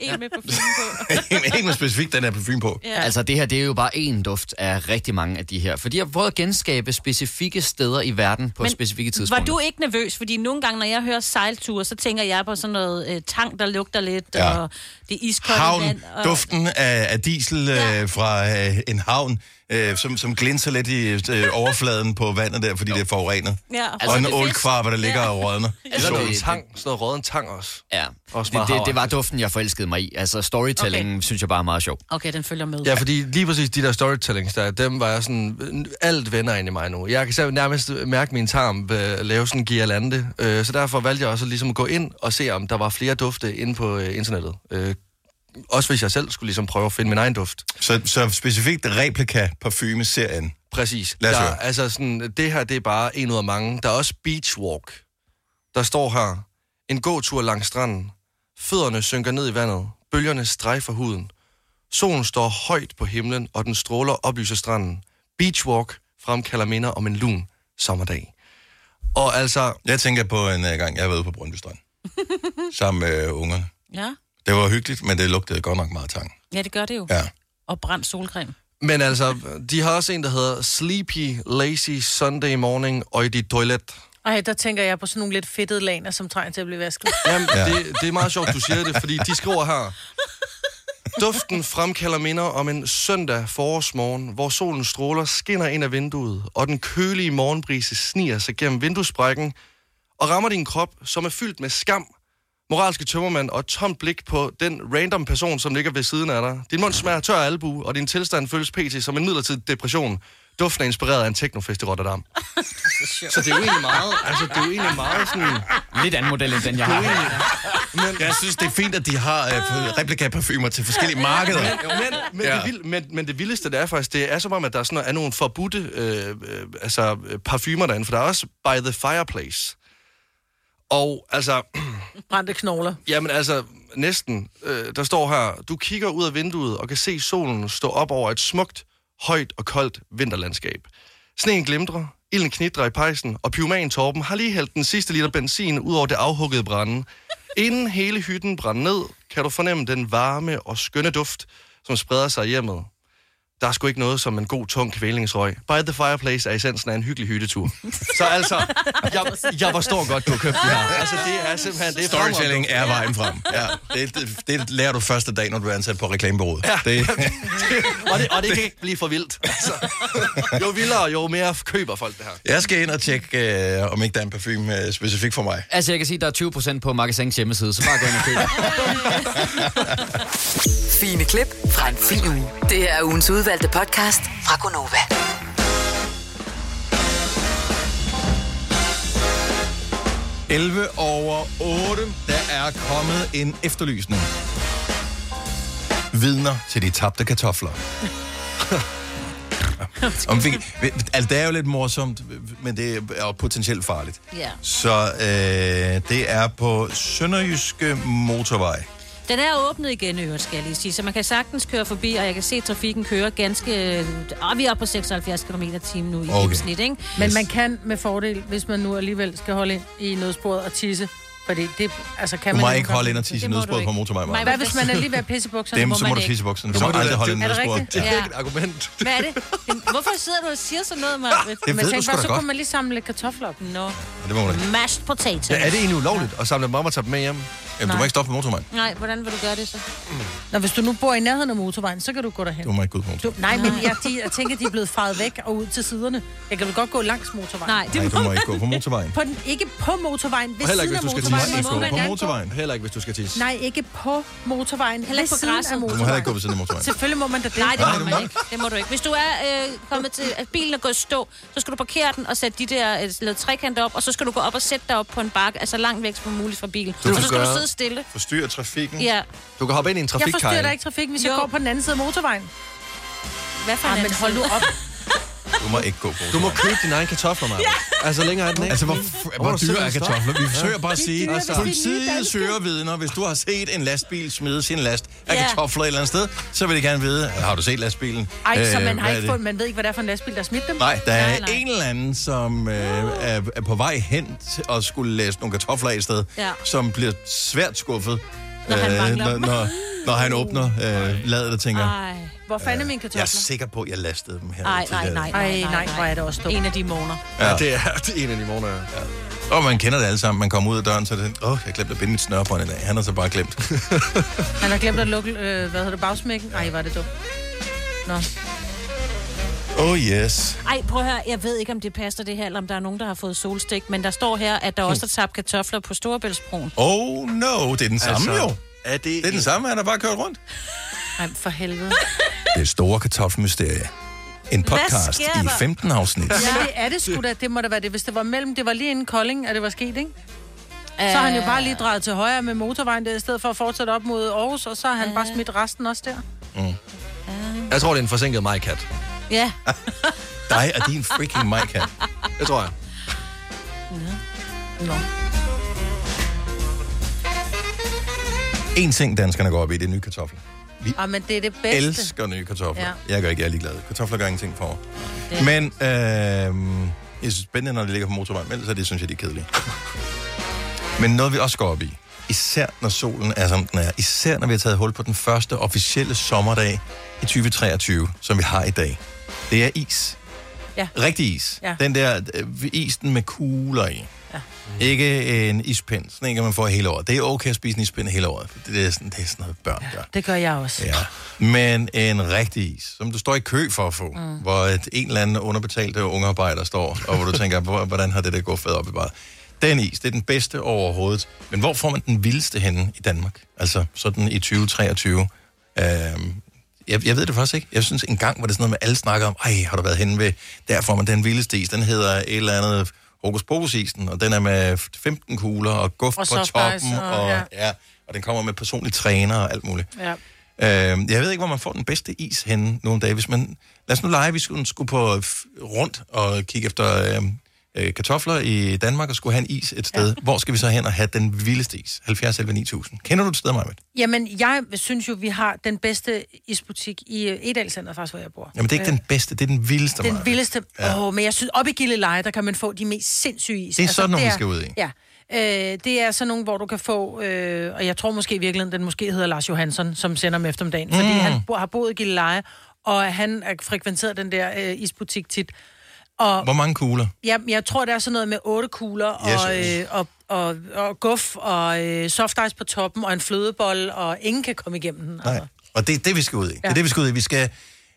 En med parfume på. Helt med specifikt den der parfume på. Ja. Altså det her, det er jo bare en duft af rigtig mange af de her. For de har prøvet at genskabe specifikke steder i verden på Men specifikke Var tidspunkter. du ikke nervøs? Fordi nogle gange, når jeg hører sejlture, så tænker jeg på sådan noget øh, tang, der lugter lidt, Ja. og det iskoldt Havn, vand. Og... duften af, af diesel øh, fra øh, en havn, øh, som, som glinser lidt i øh, overfladen på vandet der, fordi det er forurenet. Ja, Altså, og en ålkvarpe, der ligger og rådner. Eller noget tang, sådan noget råden tang også. Ja, Også det, meget det, det var duften, jeg forelskede mig i. Altså storytellingen okay. synes jeg bare er meget sjov. Okay, den følger med. Ja, fordi lige præcis de der storytellings der, dem var jeg sådan, alt vender ind i mig nu. Jeg kan selv nærmest mærke min tarm øh, lave sådan en girlande, øh, så derfor valgte jeg også ligesom at gå ind og se, om der var flere dufte inde på øh, internettet. Øh, også hvis jeg selv skulle ligesom prøve at finde min egen duft. Så, så specifikt replika parfume-serien. Præcis. Lad os der, høre. altså sådan, det her, det er bare en ud af mange. Der er også Beach Walk. Der står her, en gåtur langs stranden. Fødderne synker ned i vandet. Bølgerne strejfer huden. Solen står højt på himlen, og den stråler oplyser stranden. Beach Walk fremkalder minder om en lun sommerdag. Og altså... Jeg tænker på en uh, gang, jeg har været ude på Brøndby Strand. sammen med uh, ungerne. Ja. Det var hyggeligt, men det lugtede godt nok meget tang. ja, det gør det jo. Ja. Og brændt solcreme. Men altså, de har også en, der hedder Sleepy Lazy Sunday Morning og i toilet. Ej, der tænker jeg på sådan nogle lidt fedtede laner, som trænger til at blive vasket. Jamen, ja. det, det er meget sjovt, du siger det, fordi de skriver her. Duften fremkalder minder om en søndag forårsmorgen, hvor solen stråler skinner ind af vinduet, og den kølige morgenbrise sniger sig gennem vinduesprækken og rammer din krop, som er fyldt med skam, moralske tømmermand og et tomt blik på den random person, som ligger ved siden af dig. Din mund smager tør albu, og din tilstand føles pt. som en midlertidig depression. Duften er inspireret af en teknofest i Rotterdam. Så det er jo egentlig meget, altså det er jo egentlig meget sådan... Lidt anden model, end den jeg har. Men, jeg synes, det er fint, at de har uh, replika-parfumer til forskellige markeder. Men, men, men, Ja. det vild, men, men det vildeste, det er faktisk, det er som om, at der er, sådan, er nogle forbudte øh, øh, altså, øh, parfumer derinde, for der er også By the Fireplace. Og altså, Brændte knogler. jamen altså, næsten, øh, der står her, du kigger ud af vinduet og kan se solen stå op over et smukt, højt og koldt vinterlandskab. Sneen glimtrer, ilden knitrer i pejsen, og pyroman Torben har lige hældt den sidste liter benzin ud over det afhuggede brænde. Inden hele hytten brænder ned, kan du fornemme den varme og skønne duft, som spreder sig i hjemmet. Der er sgu ikke noget som en god, tung kvælningsrøg. By the Fireplace er essensen af en hyggelig hyttetur. Så altså, jeg, jeg forstår godt, du har købt det her. Altså, det er simpelthen... Det er Storytelling er vejen frem. Ja, det, det, det lærer du første dag, når du er ansat på reklamebureauet. Ja. Det, og, det, og det kan ikke blive for vildt. Altså, jo vildere, jo mere køber folk det her. jeg skal ind og tjekke, øh, om ikke der er en parfume øh, specifik for mig. Altså, jeg kan sige, at der er 20% på Magasins hjemmeside, så bare gå ind og køb. Fine klip fra en fin uge. Det her er ugens udvalgte podcast fra Gonova. – 11 over 8. Der er kommet en efterlysning. Vidner til de tabte kartofler. Om vi, altså, det er jo lidt morsomt, men det er jo potentielt farligt. Ja. Så øh, det er på Sønderjyske Motorvej. Den er åbnet igen, øvrigt, skal jeg lige sige, så man kan sagtens køre forbi, og jeg kan se, at trafikken kører ganske... Og vi er oppe på 76 km timen nu i Okay. gennemsnit, ikke? Men man kan med fordel, hvis man nu alligevel skal holde ind i nødsporet og tisse. Fordi det, altså kan Du man må nogle ikke holde ind og tisse i Det nødsporet på motorvejen. Maja. Hvad hvis man er lige ved at pisse bukserne? Dem, må så man må du i bukserne. Du må aldrig det- holde ind i Er det nødsporet. Det er ikke et argument. Hvad er det? Hvorfor sidder du og siger sådan noget, Maja? ved Men du sgu da så kunne man lige samle lidt kartofler op. Nå. Det må man ikke. Mashed potatoes. Ja, er det egentlig ulovligt at samle dem om og tage dem med hjem? Jamen, du må ikke stoppe på motorvejen. Nej, hvordan vil du gøre det så? Når hvis du nu bor i nærheden af motorvejen, så kan du gå derhen. Du må ikke gå ud på Du, motorvejen. nej, men jeg, de, jeg tænker, de er blevet faret væk og ud til siderne. Jeg kan vel godt gå langs motorvejen. Nej, Nej, du må ikke gå på motorvejen. På den, ikke på motorvejen, ved Og heller siden ikke, af hvis du skal motorvejen. tisse. Ikke må gå man på gerne motorvejen. Heller ikke, hvis du skal tisse. Nej, ikke på motorvejen. Heller ikke på græsset. Du må motorvejen. heller ikke gå ved siden af motorvejen. Selvfølgelig må man da det. Nej, det Nej, må du man må ikke. Det må du ikke. Hvis du er øh, kommet til, at bilen er gået i stå, så skal du parkere den og sætte de der øh, lavet trekanter op, og så skal du gå op og sætte dig op på en bakke, altså langt væk som muligt fra bilen. Du Og så skal du gøre- sidde stille. Forstyrre trafikken. Ja. Du kan hoppe ind i en Jeg trafikkaj. forstyrrer da ikke trafikken, hvis jeg Jo. går på den anden side af motorvejen. Hvad for Ah, en men hold nu op. Du må ikke gå på Du må købe dine egne kartofler, Maja. Ja. Altså længere er den ikke. Altså, hvor, Hvor hvor er dyre er kartofler? Vi forsøger bare at sige, nye politiet søger vidner. Hvis du har set en lastbil smide sin last af Ja. kartofler et eller andet sted, så vil de gerne vide, har du set lastbilen? Ej, så Øh, man, har ikke fået, man ved ikke, hvad det er for en lastbil, der har smidt dem? Nej, der er en eller anden, som øh, er, er på vej hen til at skulle læse nogle kartofler af et sted, Ja. som bliver svært skuffet, Når han mangler når, når, når han åbner øh, ladet og tænker, Ej. Hvor fanden er mine jeg kartofler? er sikker på, at jeg lastede dem her. Nej, til nej, det." nej, nej, Ej, nej, hvor er det også dumt. En af de måneder. Ja. Ja, det er, det er en af de måneder, ja. Og man kender det alle sammen. Man kommer ud af døren, så er det sådan, åh, jeg glemte at binde mit snørbånd i dag. Han har så bare glemt. Han har glemt at lukke, øh, hvad hedder det, bagsmækken? Ej, var det dumt. Nå. Oh yes. Ej, prøv at høre, jeg ved ikke, om det passer det her, eller om der er nogen, der har fået solstik, men der står her, at der også er tabt kartofler på Storebæltsbroen. Oh no, det er den samme Altså, jo. Er det, Det er den samme, han har bare kørt rundt. For helvede. Det er store kartoffelmysterie. En podcast i der? 15 afsnit. Men det er det sgu da. Det må da være det. Hvis det var mellem, det var lige inden Kolding, at det var sket, ikke? Så har han jo bare lige drejet til højre med motorvejen der, i stedet for at fortsætte op mod Aarhus, og så har han bare smidt resten også der. Mm. Jeg tror, det er en forsinket majkat. Ja. Dig og din freaking Mike Det tror jeg. Nå. En ting, danskerne går op i, det er nye kartofler. Vi Ah, men det er det bedste. elsker nye kartofler. Ja. Jeg gør ikke, jeg er ligeglad. Kartofler gør ingenting for mig. Men øh, jeg synes, spændende, når det ligger på motorvejen, men ellers er det, synes jeg, det er kedeligt. Men noget, vi også går op i, især når solen er, som den er, især når vi har taget hul på den første officielle sommerdag i 2023, som vi har i dag, det er is. Ja. Rigtig is. Ja. Den der øh, isen med kugler i. Ja. Ikke en ispind, sådan en kan man få hele året. Det er okay at spise en ispind hele året, for det er sådan, det er sådan noget, børn gør. Det gør jeg også. Ja. Men en rigtig is, som du står i kø for at få, mm. hvor et, en eller anden underbetalte ungearbejder står, og hvor du tænker, "Hvor- hvordan har det der gået op i bare. Den is, det er den bedste overhovedet. Men hvor får man den vildeste henne i Danmark? Altså sådan i 2023. Øhm, jeg, jeg ved det faktisk ikke. Jeg synes en gang var det sådan noget med, alle snakker om, ej, har du været henne ved, der får man den vildeste is. Den hedder et eller andet hokus pokus isen, og den er med 15 kugler og guf Og på toppen. og- og, ja. ja. og den kommer med personlig træner og alt muligt. Ja. Øh, jeg ved ikke, hvor man får den bedste is henne nogle dage. Hvis man, lad os nu lege, vi skulle, skulle på rundt og kigge efter øh, øh, kartofler i Danmark og skulle have en is et sted. Ja. Hvor skal vi så hen og have den vildeste is? 70 11 9000. Kender du et sted, Maja? Jamen, jeg synes jo, vi har den bedste isbutik i øh, Edalcenter, faktisk, hvor jeg bor. Jamen, det er ikke den bedste, det er den vildeste, Den Maja. vildeste. Ja. Åh, men jeg synes, op i Gilleleje, der kan man få de mest sindssyge is. Det er sådan nogle, vi er- skal ud i. Ja. Øh, det er sådan nogle, hvor du kan få, øh, og jeg tror måske i virkeligheden, den måske hedder Lars Johansson, som sender dem eftermiddagen, mm. fordi han bo, har boet i Gilleleje, og han har frekventeret den der øh, isbutik tit. Og Hvor mange kugler? Ja, jeg tror, det er sådan noget med otte kugler, og, Jesus. øh, og, og, og guf, og øh, soft ice på toppen, og en flødebold, og ingen kan komme igennem den. Nej. Og det er det, vi skal ud i. Ja. Det er Ja. det, vi skal ud i. Vi skal,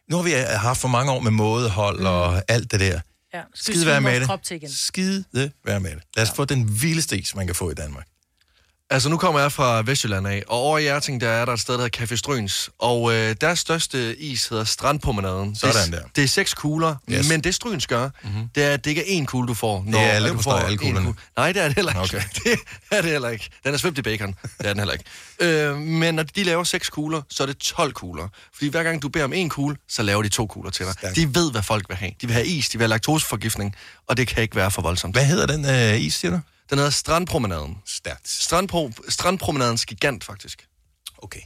nu har vi øh, haft for mange år med mådehold og alt det der. Ja. Skide være med det. Skide være med det. Lad os få den vildeste is, man kan få i Danmark. Altså, nu kommer jeg fra Vestjylland af, og over i Hjerting, der er der et sted, der hedder Café Stryns. Og øh, deres største is hedder Strandpromenaden. Sådan det, er- der. Det er seks kugler, Yes. men det Stryns gør, mm-hmm. det er, at det ikke er én kugle, du får. Det er at du får alle kuglerne. kugle. Nej, det er det heller ikke. Okay. Det er det heller ikke. Den er svøbt i bacon. Det er den heller ikke. Øh, men når de laver seks kugler, så er det 12 kugler. Fordi hver gang du beder om en kugle, så laver de to kugler til dig. Stærkt. De ved, hvad folk vil have. De vil have is, de vil have laktoseforgiftning, og det kan ikke være for voldsomt. Hvad hedder den øh, is, siger du? Den hedder Strandpromenaden. Stærkt. Strandpro, Strandpromenadens gigant, faktisk. Okay.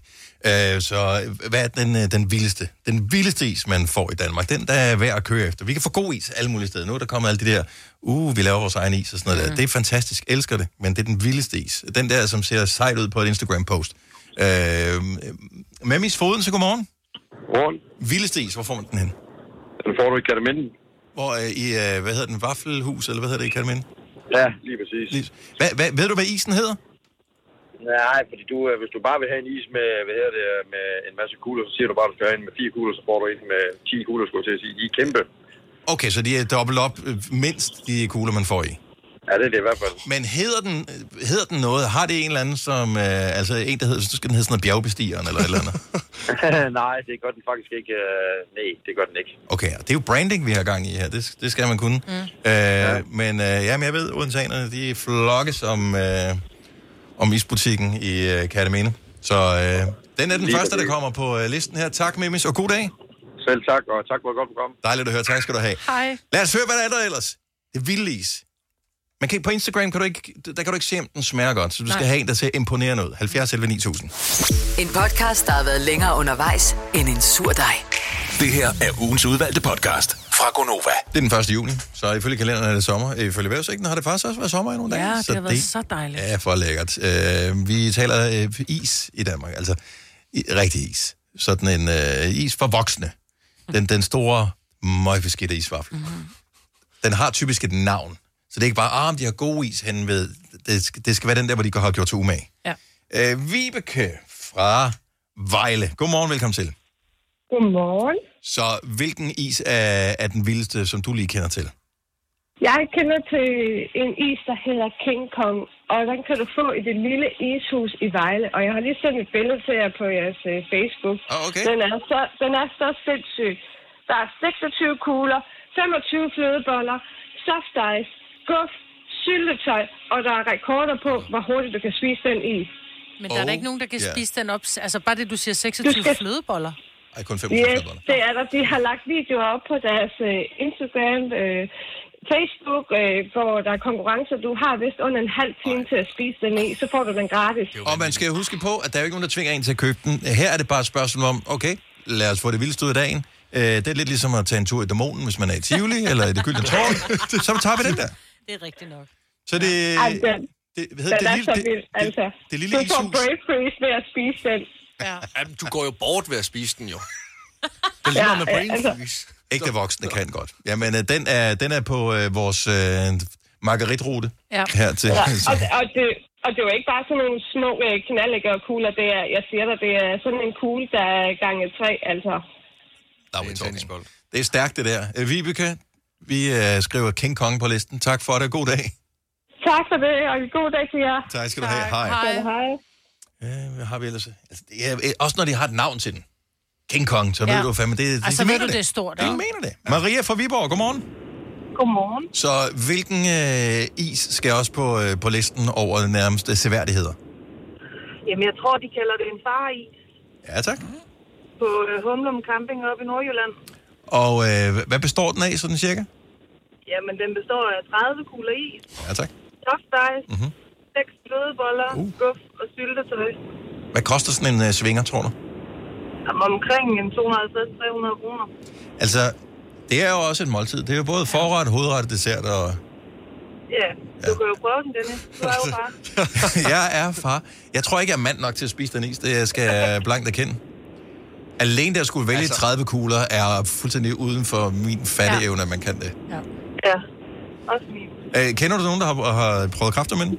Øh, så øh, hvad er den, øh, den vildeste? Den vildeste is, man får i Danmark. Den, der er værd at køre efter. Vi kan få god is alle mulige steder. Nu er der kommet alle de der, uh, vi laver vores egen is og sådan noget der. Det er fantastisk. Elsker det. Men det er den vildeste is. Den der, som ser sejt ud på et Instagram-post. Øh, Memmis Foden, så godmorgen. Godmorgen. Vildeste is, hvor får man den hen? Den får du i Kataminden. Hvor øh, i, øh, hvad hedder den, Vaffelhus, eller hvad hedder det i Kalminde? Ja, lige præcis. Hvad, hvad, ved du, hvad isen hedder? Nej, fordi du, øh, hvis du bare vil have en is med, hvad hedder det, med en masse kugler, så siger du bare, at du skal have en med fire kugler, så får du en med 10 kugler, skulle jeg til at sige. De er kæmpe. Okay, så de er dobbelt op, øh, mindst de kugler, man får i. Ja, det er det i hvert fald. Men hedder den, hedder den noget? Har det en eller anden, som... Øh, altså en, der hedder... Så skal den hedde sådan noget bjergbestigeren eller et eller andet. Nej, det gør den faktisk ikke. Øh, nej, det gør den ikke. Okay, og det er jo branding, vi har gang i her. Det, det skal man kunne. Mm. Øh, ja. Men øh, jamen, jeg ved, odenseanerne, de flokkes om, øh, om isbutikken i øh, Katamene. Så øh, den er den Lige første, der kommer på øh, listen her. Tak, Mimis, og god dag. Selv tak, og tak for godt program. Dejligt at høre. Tak skal du have. Hej. Lad os høre, hvad der er der ellers. Det er vild is. Man kan, på Instagram kan du ikke, der kan du ikke se, om den smager godt, så du skal Nej. have en, der ser imponerende ud. 70 11 9000. En podcast, der har været længere undervejs end en sur dej. Det her er ugens udvalgte podcast fra Gonova. Det er den 1. juni, så ifølge kalenderen er det sommer. Ifølge vejrudsigten har det faktisk også været sommer i nogle dage. Ja, det så har været så dejligt. er for lækkert. Øh, vi taler øh, is i Danmark, altså i, rigtig is. Sådan en øh, is for voksne. Den, den store, møgbeskidte isvaffel. Mhm. Mm-hmm. Den har typisk et navn. Så det er ikke bare, ah, om de har god is hen ved. Det skal, det skal være den der, hvor de har gjort sig umage. Ja. Øh, Vibeke fra Vejle. Godmorgen, velkommen til. Godmorgen. Så hvilken is er, er den vildeste, som du lige kender til? Jeg kender til en is, der hedder King Kong, og den kan du få i det lille ishus i Vejle. Og jeg har lige sendt et billede til jer på jeres uh, Facebook. Oh, okay. Den er, så, den er så sindssyg. Der er 26 kugler, 25 flødeboller, soft ice, guf, syltetøj, og der er rekorder på, hvor hurtigt du kan spise den is. Men der er der ikke nogen, der kan ja. spise den op. Altså bare det, du siger 26 Du skal- flødeboller. Ej, kun 5 Yes, det er der. De har lagt videoer op på deres uh, Instagram, uh, Facebook, uh, hvor der er konkurrencer. Du har vist under en halv time til at spise den i, så får du den gratis. Og man skal huske på, at der er jo ikke nogen, der tvinger en til at købe den. Her er det bare et spørgsmål om, okay, lad os få det vildeste ud af dagen. Øh, det er lidt ligesom at tage en tur i dæmonen, hvis man er i Tivoli, eller i det gyldne tårn. Så tager vi den der. Det er rigtigt nok. Så det... Den, det, hvad hedder den det, er lille, så det, vild, altså. det lille du får brave freeze ved at spise den. Ja. Jamen, du går jo bort ved at spise den jo. Det er Ja, med ja, brain altså. freeze. Ægte voksne kan godt. Jamen, øh, den er, den er på øh, vores øh, margaritrute Ja. her til. Ja, og, og, det, og det er jo ikke bare sådan nogle små øh, knaldlægger kugler. Det er, jeg siger dig, det er sådan en kugle, der er gange tre, altså. Der er en Det er stærkt, det der. Øh, Vibeke, vi øh, skriver King Kong på listen. Tak for det. God dag. Tak for det, og god dag til jer. Tak skal du have. Hej. Hej. Hej. Øh, hvad har vi ellers? Altså, det er, øh, også når de har et navn til den. King Kong, så ja. Ja. ved du fandme, det, det, Altså, de ved du, det er stort, De ikke? mener det. Maria fra Viborg, godmorgen. Godmorgen. Så hvilken øh, is skal også på, øh, på listen over nærmeste seværdigheder? Jamen, jeg tror, de kalder det en faris Ja, tak. på øh, Humlum Camping oppe i Nordjylland. Og øh, hvad består den af, sådan cirka? Jamen, den består af 30 kugler is, Ja, tak. soft ice, Mhm. 6 flødeboller, uh. guf og syltetøj. Hvad koster sådan en øh, svinger, tror du? Jamen, omkring en 250-300 kroner. Altså, det er jo også et måltid. Det er jo både forret, hovedret, dessert og... Ja, du kan jo prøve den, Dennis. Du er jo far. jeg er far. Jeg tror ikke, jeg er mand nok til at spise den is. Det skal jeg blankt erkende. Alene der skulle vælge altså... 30 kugler er fuldstændig uden for min fatteevne, at man kan det. Ja, også min. Øh, kender du nogen, der har, har prøvet kræfter med den?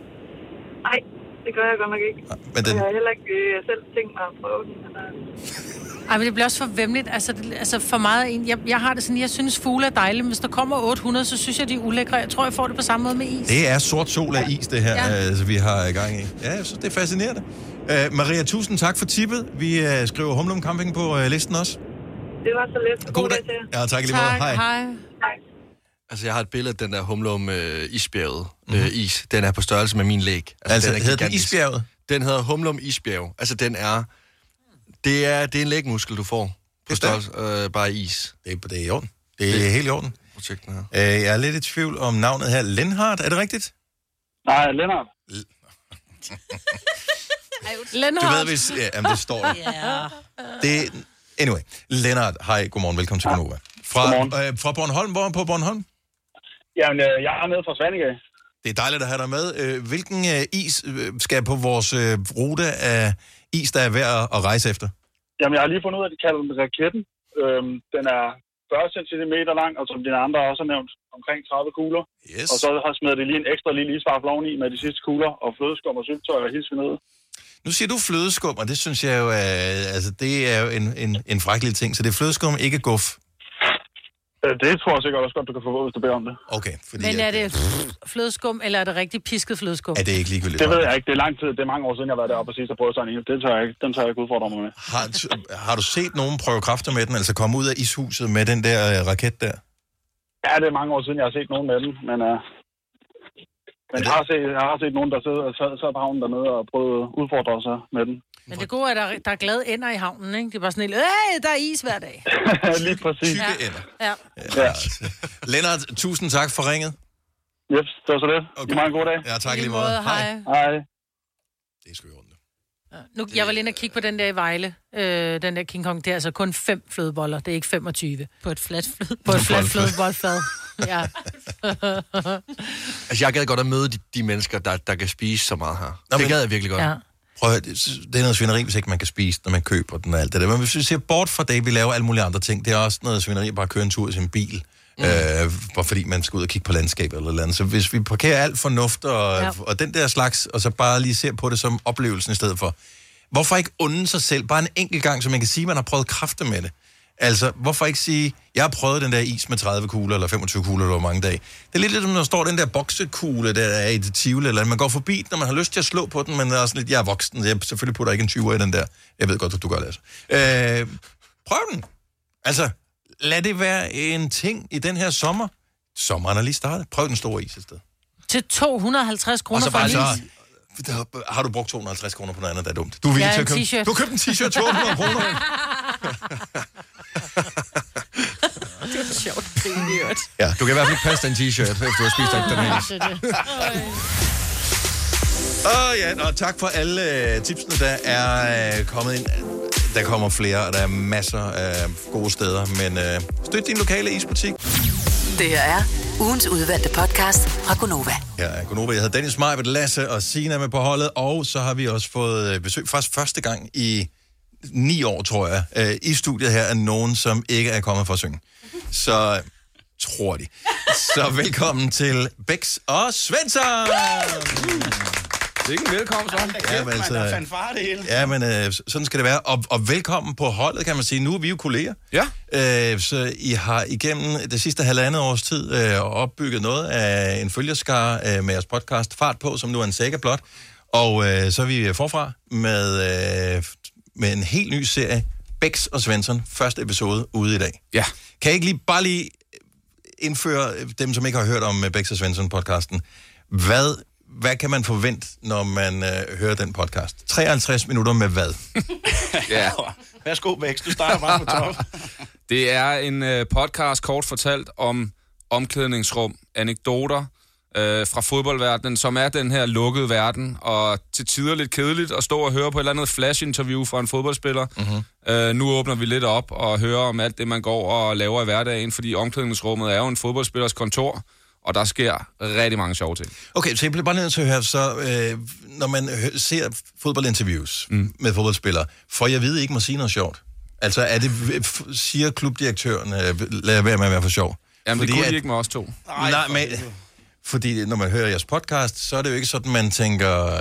Nej, det gør jeg godt nok ikke. Men den, Jeg har heller ikke øh, selv tænkt mig at prøve den. Øh, Ej, men det bliver også for vemmeligt. Altså, det, altså for meget en. Jeg, jeg har det sådan, jeg synes fugle er dejlige, men hvis der kommer 800, så synes jeg, de er ulækre. Jeg tror, jeg får det på samme måde med is. det er sort sol af is, det her, Ja. ja. altså, vi har i gang i. Ja, jeg synes, det er fascinerende. Øh, Maria, tusind tak for tippet. Vi øh, skriver Humlum Camping på øh, listen også. det var så let. God dag til jer. Ja, tak i lige måde. Hej. Hej. Altså, jeg har et billede af den der humlum øh, isbjerget øh, is. Den er på størrelse med min læg. Mhm. Altså, er hedder den gigantisk. isbjerget? Den hedder humlum isbjerg. Altså, den er... Det er, det er en lægmuskel, du får. På størrelse, øh, bare is. Det, er- det er i orden. Det er helt i orden. Projekt, her. Øh, jeg er lidt i tvivl om navnet her. Lenhardt, er det rigtigt? Nej, Lennart. Du Lennart. ved, hvis... Ja, jamen, det står der. Ja. Det, anyway, Lennart, hej, godmorgen, velkommen til Konova. Fra, øh, fra Bornholm, hvor er på Bornholm? Jamen, øh, jeg er nede fra Svanike. Det er dejligt at have dig med. Øh, hvilken øh, is øh, skal på vores øh, rute af is, der er værd at- rejse efter? Jamen, jeg har lige fundet ud af, at de kalder den raketten. Øhm, den er 40 cm lang, og som dine andre også har nævnt, omkring 30 kugler. Yes. Og så har smidt det lige en ekstra lille isvaffel oveni med de sidste kugler, og flødeskum og syltetøj og hilse ned. Nu siger du flødeskum, og det synes jeg jo er, altså, det er jo en, en, en frækkelig ting. Så det er flødeskum, ikke guf. Øh, Det tror jeg sikkert også godt, du kan få, hvis du beder om det. Okay, fordi Men er det flødeskum, eller er det rigtig pisket flødeskum? er det ikke ligegyldigt? Det ved jeg ikke. Det er lang tid. Det er mange år siden, jeg har været deroppe og sidst og prøvet sådan en. Den tager jeg ikke, den tager jeg ikke udfordre mig med. Har, har du set nogen prøve kræfter med den, altså komme ud af ishuset med den der øh, raket der? Ja, det er mange år siden, jeg har set nogen med den, men uh, Men jeg har, set, jeg har set nogen, der sad, sad, sad på havnen dernede og prøvede at udfordre sig med den. Men det gode er, at der, der er glade ender i havnen, ikke? Det er bare sådan helt, øh, der er is hver dag. Lige præcis. Tykke ender. Ja. Ja. Lennart, tusind tak for ringet. Yes, det var så det. Okay. Må have en god dag. Ja, tak i lige måde. måde. Hej. Hej. Nu, jeg var lige og kigge på den der i Vejle, øh, den der King Kong, det er altså kun fem flødeboller, det er ikke 25. På et fladt. På et fladt flødeboldfad. Ja. Altså, jeg gad godt at møde de, de mennesker, der, der kan spise så meget her. Nå, det men- gad jeg virkelig godt. Ja. Prøv at, høre, det det er noget svineri, hvis ikke man kan spise, når man køber den og alt det der. Men hvis vi ser bort fra det, vi laver alle mulige andre ting, det er også noget svineri at bare køre en tur i sin bil. Mm. Øh, bare fordi man skal ud og kigge på landskabet eller noget andet. Så hvis vi parkerer alt fornuft og, Ja. ja. og den der slags, og så bare lige ser på det som oplevelsen i stedet for. Hvorfor ikke unde sig selv bare en enkelt gang, så man kan sige, at man har prøvet kræfter med det? Altså, hvorfor ikke sige, jeg har prøvet den der is med 30 kugler, eller 25 kugler, eller mange dage. Det er lidt ligesom, når der står den der boksekugle, der er i det tivoli, eller man går forbi den, når man har lyst til at slå på den, men der er sådan lidt, jeg er voksen, jeg selvfølgelig putter ikke en 20 i den der. Jeg ved godt, at du gør det, altså. Øh, prøv den. Altså, lad det være en ting i den her sommer. Sommeren er lige startet. Prøv den store is i stedet. Til 250 Og kroner så for en så, is. der, har du brugt 250 kroner på noget andet, der er dumt. Du villig Ja, til en at købe, t-shirt. du har købt en t-shirt til 800 kroner. Det var sjovt. Det er. Ja, du kan i hvert fald ikke passe den t-shirt, efter du har spist den her. Åh oh, ja, og tak for alle uh, tipsene, der er uh, kommet ind. Der kommer flere, og der er masser af gode steder, men uh, støt din lokale isbutik. Det her er ugens udvalgte podcast fra Gonova. Her er Gunova. Jeg hedder Dennis Majbet, Lasse og Sina med på holdet, og så har vi også fået øh, besøg, faktisk første gang i ni år, tror jeg, øh, i studiet her af nogen, som ikke er kommet for at synge. Så tror de. Så velkommen til Bex og Svensson! Det er ikke en velkommen, så. Ja, men altså, er fanfare det hele. Ja, men øh, sådan skal det være. Og, og velkommen på holdet, kan man sige. Nu er vi jo kolleger. Ja. Øh, så I har igennem det sidste halvandet års tid øh, opbygget noget af en følgerskare øh, med jeres podcast Fart på, som nu er en sækker blot. Og øh, så er vi forfra med, øh, med en helt ny serie, Bex og Svensson, første episode ude i dag. Ja. Kan I ikke lige bare lige indføre dem, som ikke har hørt om øh, Bex og Svensson podcasten? Hvad, hvad kan man forvente, når man øh, hører den podcast? 53 minutter med hvad? Ja. Værsgo, Vækst. Du starter bare på top. Det er en øh, podcast kort fortalt om omklædningsrum, anekdoter øh, fra fodboldverdenen, som er den her lukkede verden, og til tider lidt kedeligt at stå og høre på et eller andet flash-interview fra en fodboldspiller. Mm-hmm. Øh, nu åbner vi lidt op og hører om alt det, man går og laver i hverdagen, fordi omklædningsrummet er jo en fodboldspillers kontor, og der sker rigtig mange sjove ting. Okay, så jeg bliver bare nødt til at høre, så øh, når man hø- ser fodboldinterviews mm. med fodboldspillere, for jeg ved ikke må sige noget sjovt. Altså, er det, f- siger klubdirektøren, øh, lad være med at være for sjov? Jamen, det Fordi kunne at- de ikke med os to. Nej, men, fordi når man hører jeres podcast, så er det jo ikke sådan, man tænker, øh,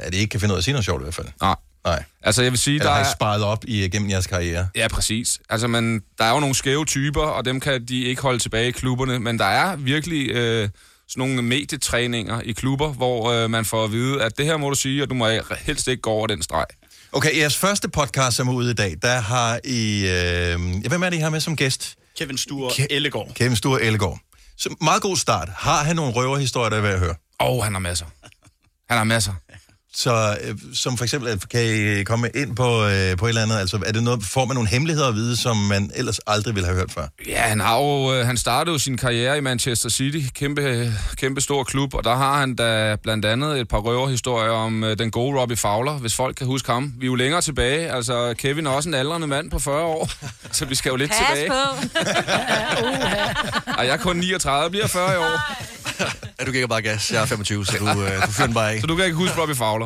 at I ikke kan finde ud af at sige noget sjovt i hvert fald. Nej. Nej. Altså, jeg vil sige, Eller der har I sparet op i, gennem jeres karriere? Ja, præcis. Altså, man, der er jo nogle skæve typer, og dem kan de ikke holde tilbage i klubberne, men der er virkelig øh, sådan nogle medietræninger i klubber, hvor øh, man får at vide, at det her må du sige, og du må helst ikke gå over den streg. Okay, jeres første podcast, som er ude i dag, der har I... Øh, hvem er det, I har med som gæst? Kevin Sture Ellegaard. Kevin Sture Ellegaard. Så meget god start. Har han nogle røverhistorier, der er ved at høre? Åh, oh, han har masser. Han har masser. Så øh, som for eksempel, at kan I komme ind på, øh, på et eller andet, altså er det noget, får man nogle hemmeligheder at vide, som man ellers aldrig ville have hørt før? Ja, han, har jo, øh, han startede jo sin karriere i Manchester City, kæmpe, kæmpe stor klub, og der har han da blandt andet et par røverhistorier om øh, den gode Robbie Fowler, hvis folk kan huske ham. Vi er jo længere tilbage, altså Kevin er også en aldrende mand på 40 år, så vi skal jo lidt Pas tilbage. på. Ej, jeg er kun 39, bliver 40 i år. Ja, du giver bare gas. Jeg er 25, så du, øh, du fyrer den bare af. Så du kan ikke huske Robbie Fowler?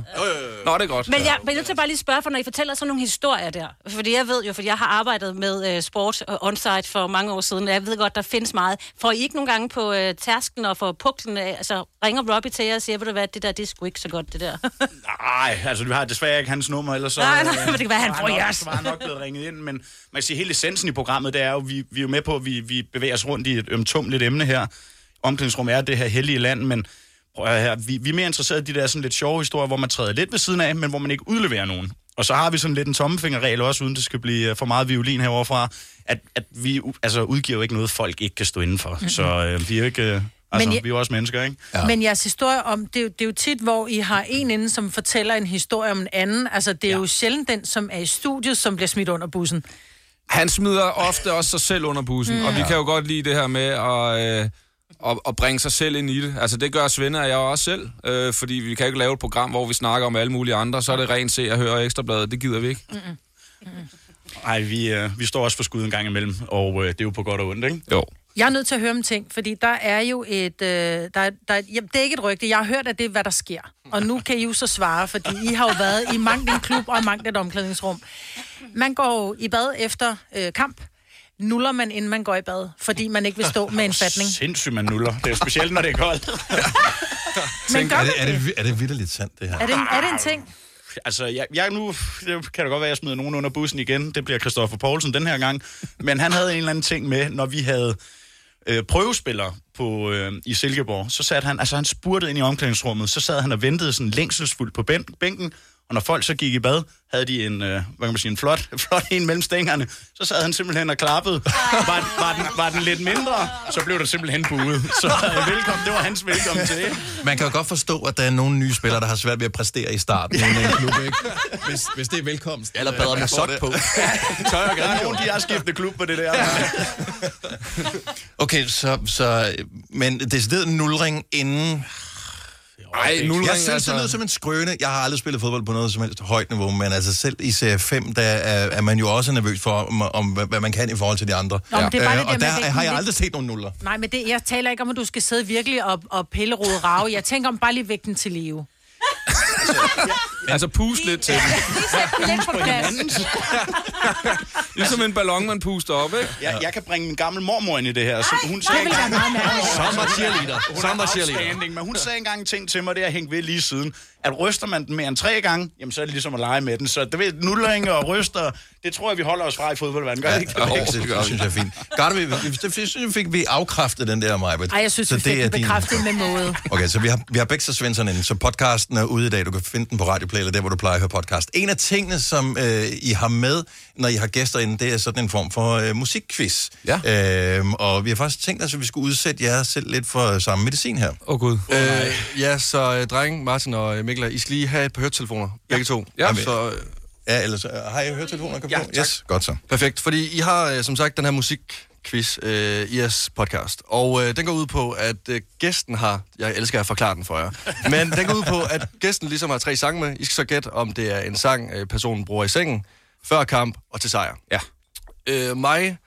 Nå, det er godt. Men jeg bliver nødt til bare lige spørge, for når I fortæller sådan nogle historier der, fordi jeg ved jo, fordi jeg har arbejdet med øh, sport og onsite for mange år siden, og jeg ved godt, der findes meget. Får I ikke nogle gange på øh, tærsken og for puklen, øh, altså ringer Robbie til jer og siger, ved du hvad, det der, det er sgu ikke så godt, det der. Nej, altså vi har desværre ikke hans nummer, ellers så... Nej, nej, øh, men det kan være, han får var nok- jeres. Så var han nok blevet ringet ind, men man kan sige, hele essensen i programmet, det er jo, vi, vi er jo med på, at vi, vi bevæger os rundt i et ømtumligt emne her. Omklædningsrum er det her hellige land, men prøv at her, vi, vi er mere interesserede i de der sådan lidt sjove historier, hvor man træder lidt ved siden af, men hvor man ikke udleverer nogen. Og så har vi sådan lidt en tommefingerregel også, uden det skal blive øh, for meget violin heroverfra, at, at vi altså, udgiver jo ikke noget, folk ikke kan stå indenfor. Mm-hmm. Så øh, vi er jo ikke... Øh, Altså, Men jeg- vi er jo også mennesker, ikke? Ja. Men jeres historie om, det er, jo, det er jo tit, hvor I har en inde, som fortæller en historie om en anden. Altså, det er ja. jo sjældent den, som er i studiet, som bliver smidt under bussen. Han smider ofte også sig selv under bussen, Mm. mm. og vi Ja. kan jo godt lide det her med at, øh, at, at bringe sig selv ind i det. Altså det gør Svende og jeg også selv, øh, fordi vi kan ikke lave et program, hvor vi snakker om alle mulige andre, så er det rent se og høre ekstrabladet, det gider vi ikke. Nej, vi, øh, vi står også for skud en gang imellem, og øh, det er jo på godt og ondt, ikke? Jo. Jeg er nødt til at høre om ting, fordi der er jo et... Øh, der, er- der, er- jamen, det er ikke et rygte. Jeg har hørt, at det er, hvad der sker. Og nu kan I jo så svare, fordi I har jo været i mangt en klub og i mangt et omklædningsrum. Man går i bad efter øh, kamp. Nuller man, inden man går i bad, fordi man ikke vil stå med en fatning. Sindssygt, man nuller. Det er jo specielt, når det er koldt. Men gør er, det, er, det? det, er det vidderligt sandt, det her? Er det, en, er det en ting? Altså, jeg, jeg nu det kan da godt være, at jeg smider nogen under bussen igen. Det bliver Christoffer Poulsen den her gang. Men han havde en eller anden ting med, når vi havde øh, prøvespillere på, øh, i Silkeborg, så satte han, altså han spurgte ind i omklædningsrummet, så sad han og ventede sådan længselsfuldt på bæn- bænken, og når folk så gik i bad, havde de en, øh, hvad kan man sige, en flot, flot en mellem stængerne, så sad han simpelthen og klappede. Var, var, den, var den lidt mindre, så blev der simpelthen buet. Så øh, velkommen, det var hans velkommen til. Man kan jo godt forstå, at der er nogle nye spillere, der har svært ved at præstere i starten i en klub, ikke? Hvis, hvis det er velkomst. Eller bader med sok på. Tør jeg gerne. Nogen, de har skiftet klub på det der. Okay, så, så men decideret nulring inden... Ej, nulring, Jeg synes, altså- det lyder som en skrøne. Jeg har aldrig spillet fodbold på noget som helst højt niveau, men altså selv i serie 5, der er, er man jo også nervøs for, om, om hvad man kan i forhold til de andre. Nå, men det er bare det og der der er har jeg aldrig set nogen nuller. Nej, men det, jeg taler ikke om, at du skal sidde virkelig og, og pille rode rave. Jeg tænker om bare lige vægten til live. Altså pus lidt til den. Lidt på plads. Ligesom en ballon, man puster op, ikke? Jeg, jeg kan bringe min gamle mormor ind i det her. Så hun sagde det vil jeg engang- meget mærke. Summer cheerleader. Summer er cheerleader. outstanding, men hun sagde engang en ting til mig, det har jeg hængt ved lige siden. At ryster man den mere end tre gange, jamen så er det ligesom at lege med den. Så det ved, nulleringer og ryster, det tror jeg, vi holder os fra i fodboldverdenen. Gør det ikke? Ja, det, det synes jeg er fint. Garde, vi, vi, det synes jeg fik vi afkræftet den der, Maja. Ej, jeg synes, vi fik den bekræftet med måde. Okay, så vi har, vi har begge så Svensson inde, så podcasten er ude i dag. Du kan finde den på Radioplay, eller der, hvor du plejer at høre podcast. En af tingene, som øh, I har med, når I har gæster inde, det er sådan en form for øh, musikquiz. Ja. Øhm, og vi har faktisk tænkt os, at vi skulle udsætte jer selv lidt for samme medicin her. Åh oh, gud. Øh, ja, så øh, dreng, Martin og øh, Mikkel, I skal lige have et par høretelefoner, begge to. Ja. så, øh, ja, ellers, øh, har I høretelefoner? Kan Ja, få? tak. Yes, godt så. Perfekt, fordi I har øh, som sagt den her musikquiz øh, i jeres podcast, og øh, den går ud på, at øh, gæsten har, jeg elsker at forklare den for jer, men den går ud på, at gæsten ligesom har tre sange med. I skal så gætte, om det er en sang, øh, personen bruger i sengen, før kamp og til sejr. Ja. Øh, mig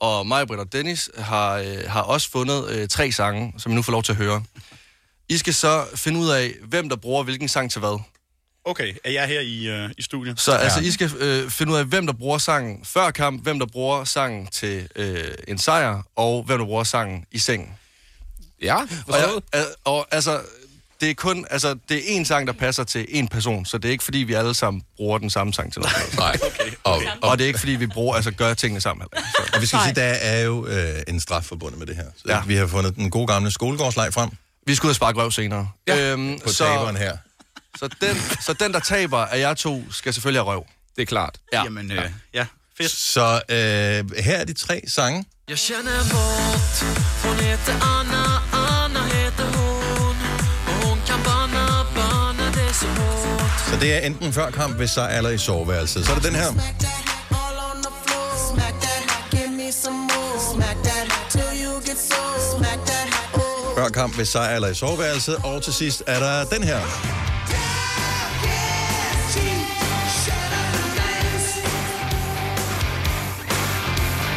og mig, Britt og Dennis har, øh, har også fundet øh, tre sange, som I nu får lov til at høre. I skal så finde ud af, hvem der bruger hvilken sang til hvad. Okay, er jeg her i, øh, i studiet? Så altså, I skal øh, finde ud af, hvem der bruger sangen før kamp, hvem der bruger sangen til øh, en sejr, og hvem der bruger sangen i sengen. Ja, og, jeg, al- og altså, det er kun, altså, det er én sang, der passer til én person, så det er ikke, fordi vi alle sammen bruger den samme sang til noget. Nej. Okay. Og, og det er ikke, fordi vi bruger, altså, gør tingene sammen. Så. Og vi skal sige, der er jo øh, en straf forbundet med det her. Så ja. Ja. vi har fundet den gode gamle skolegårdslej frem. Vi skal ud og sparke røv senere. Øhm, På taberen her. Så den, så den, der taber af jer to, skal selvfølgelig have røv. Det er klart. Ja. Jamen, øh, ja. Fedt. Så øh, her er de tre sange. Jag känner bort Hon heter Anna, Anna heter hon Och hon kan banna, banna det så hårt Så det er enten før kamp, ved sejr eller i soveværelset. Så er det den her. All on the floor Smack that, give me some more Smack that, till you get so oh Før kamp, ved sejr eller i soveværelset. Og til sidst er der den her.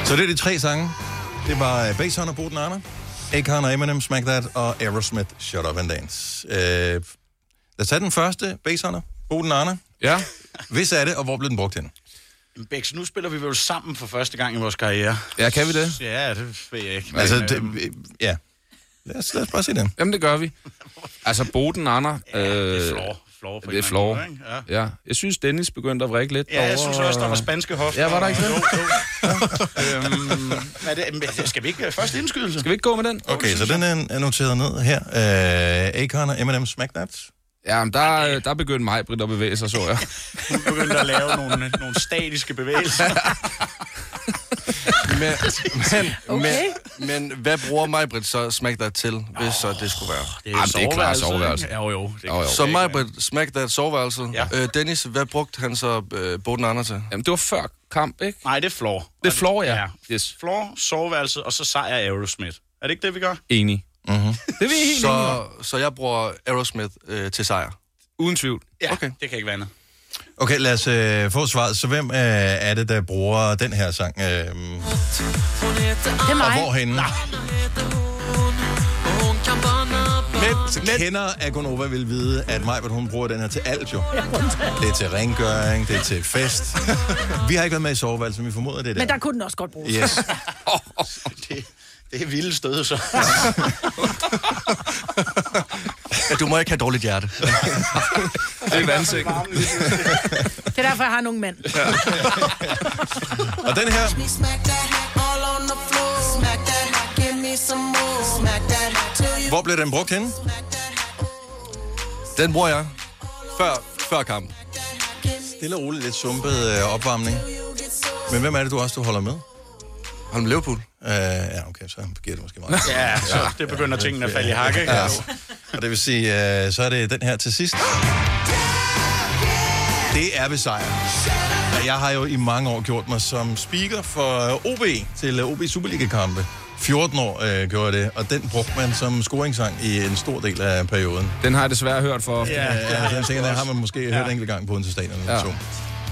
Så det er de tre sange. Det var uh, Bass Hunter, Boden Arne, Akon og Eminem, Smack That og Aerosmith, Shut Up and Dance. Uh, lad os tage den første, Bass Hunter, Boden Arne. Ja. Hvis er det, og hvor blev den brugt hen? Bex, nu spiller vi vel sammen for første gang i vores karriere. Ja, kan vi det? Ja, det ved jeg ikke. Altså, det, øhm, ja. Lad os, lad os bare se det. Jamen, det gør vi. Altså, Boden Ander... Ja, det er flår. Flår på Det er flår. ikke? Ja. Jeg synes, Dennis begyndte at vrikke lidt Ja, jeg synes også, der var spanske hofter. Ja, var der ikke det? Jo, jo. øhm, er det, skal vi ikke først indskydelse? Skal vi ikke gå med den? Okay, så den er, er noteret ned her. Uh, Akon og Eminem, Smack That. Ja, men der, der begyndte mig, Britt, at bevæge sig, så jeg. Hun begyndte at lave nogle, nogle statiske bevægelser. men, men, Okay. men, men hvad bruger Majbrit så Smack That til, hvis så det skulle være? Det er, det er klart soveværelse. Ja, jo, jo. Det Jo, jo. Så Majbrit Smack That soveværelse. Ja. Øh, Dennis, hvad brugte han så øh, Boden Anders til? Jamen, det var før kamp, ikke? Nej, det er floor. Det er floor, ja. Ja. Yes. Floor, soveværelse, og så sejr Aerosmith. Er det ikke det, vi gør? Enig. Mm-hmm. Det er vi helt så, så jeg bruger Aerosmith øh, til sejr. Uden tvivl. Ja, Okay. det kan ikke være andet. Okay, lad os øh, få svaret. Så hvem øh, er det, der bruger den her sang? Øh, Det er og mig. hvorhenne? hon kan banna Men kender af Gonova vil vide, at Majbert, hun bruger den her til alt jo. Det er til rengøring, det er til fest. Vi har ikke været med i soveværelset, men vi formoder det er Men der. der kunne den også godt bruges. Yes. det, er vilde stød, så. Ja, du må ikke have dårligt hjerte. Det er vandsengen. Det er derfor, jeg har nogle mænd. Og den her, hvor blev den brugt henne? Den bruger jeg før, før kamp. Stille og roligt, lidt sumpet øh, opvarmning. Men hvem er det, du også du holder med? Med Liverpool? Uh, ja, okay, så giver det måske meget. Ja, så det begynder tingene at falde i hakke. Ja. Og det vil sige, uh, så er det den her til sidst. Det er ved sejr. Og Jeg har jo i mange år gjort mig som speaker for OB til OB Superliga-kampe. 14 år øh, gjorde jeg det, og den brugte man som scoringssang i en stor del af perioden. Den har jeg desværre hørt for ofte. Ja, ja, den tænker, der har man måske ja. hørt en enkelt gang på Odense Stadion eller Ja. ja.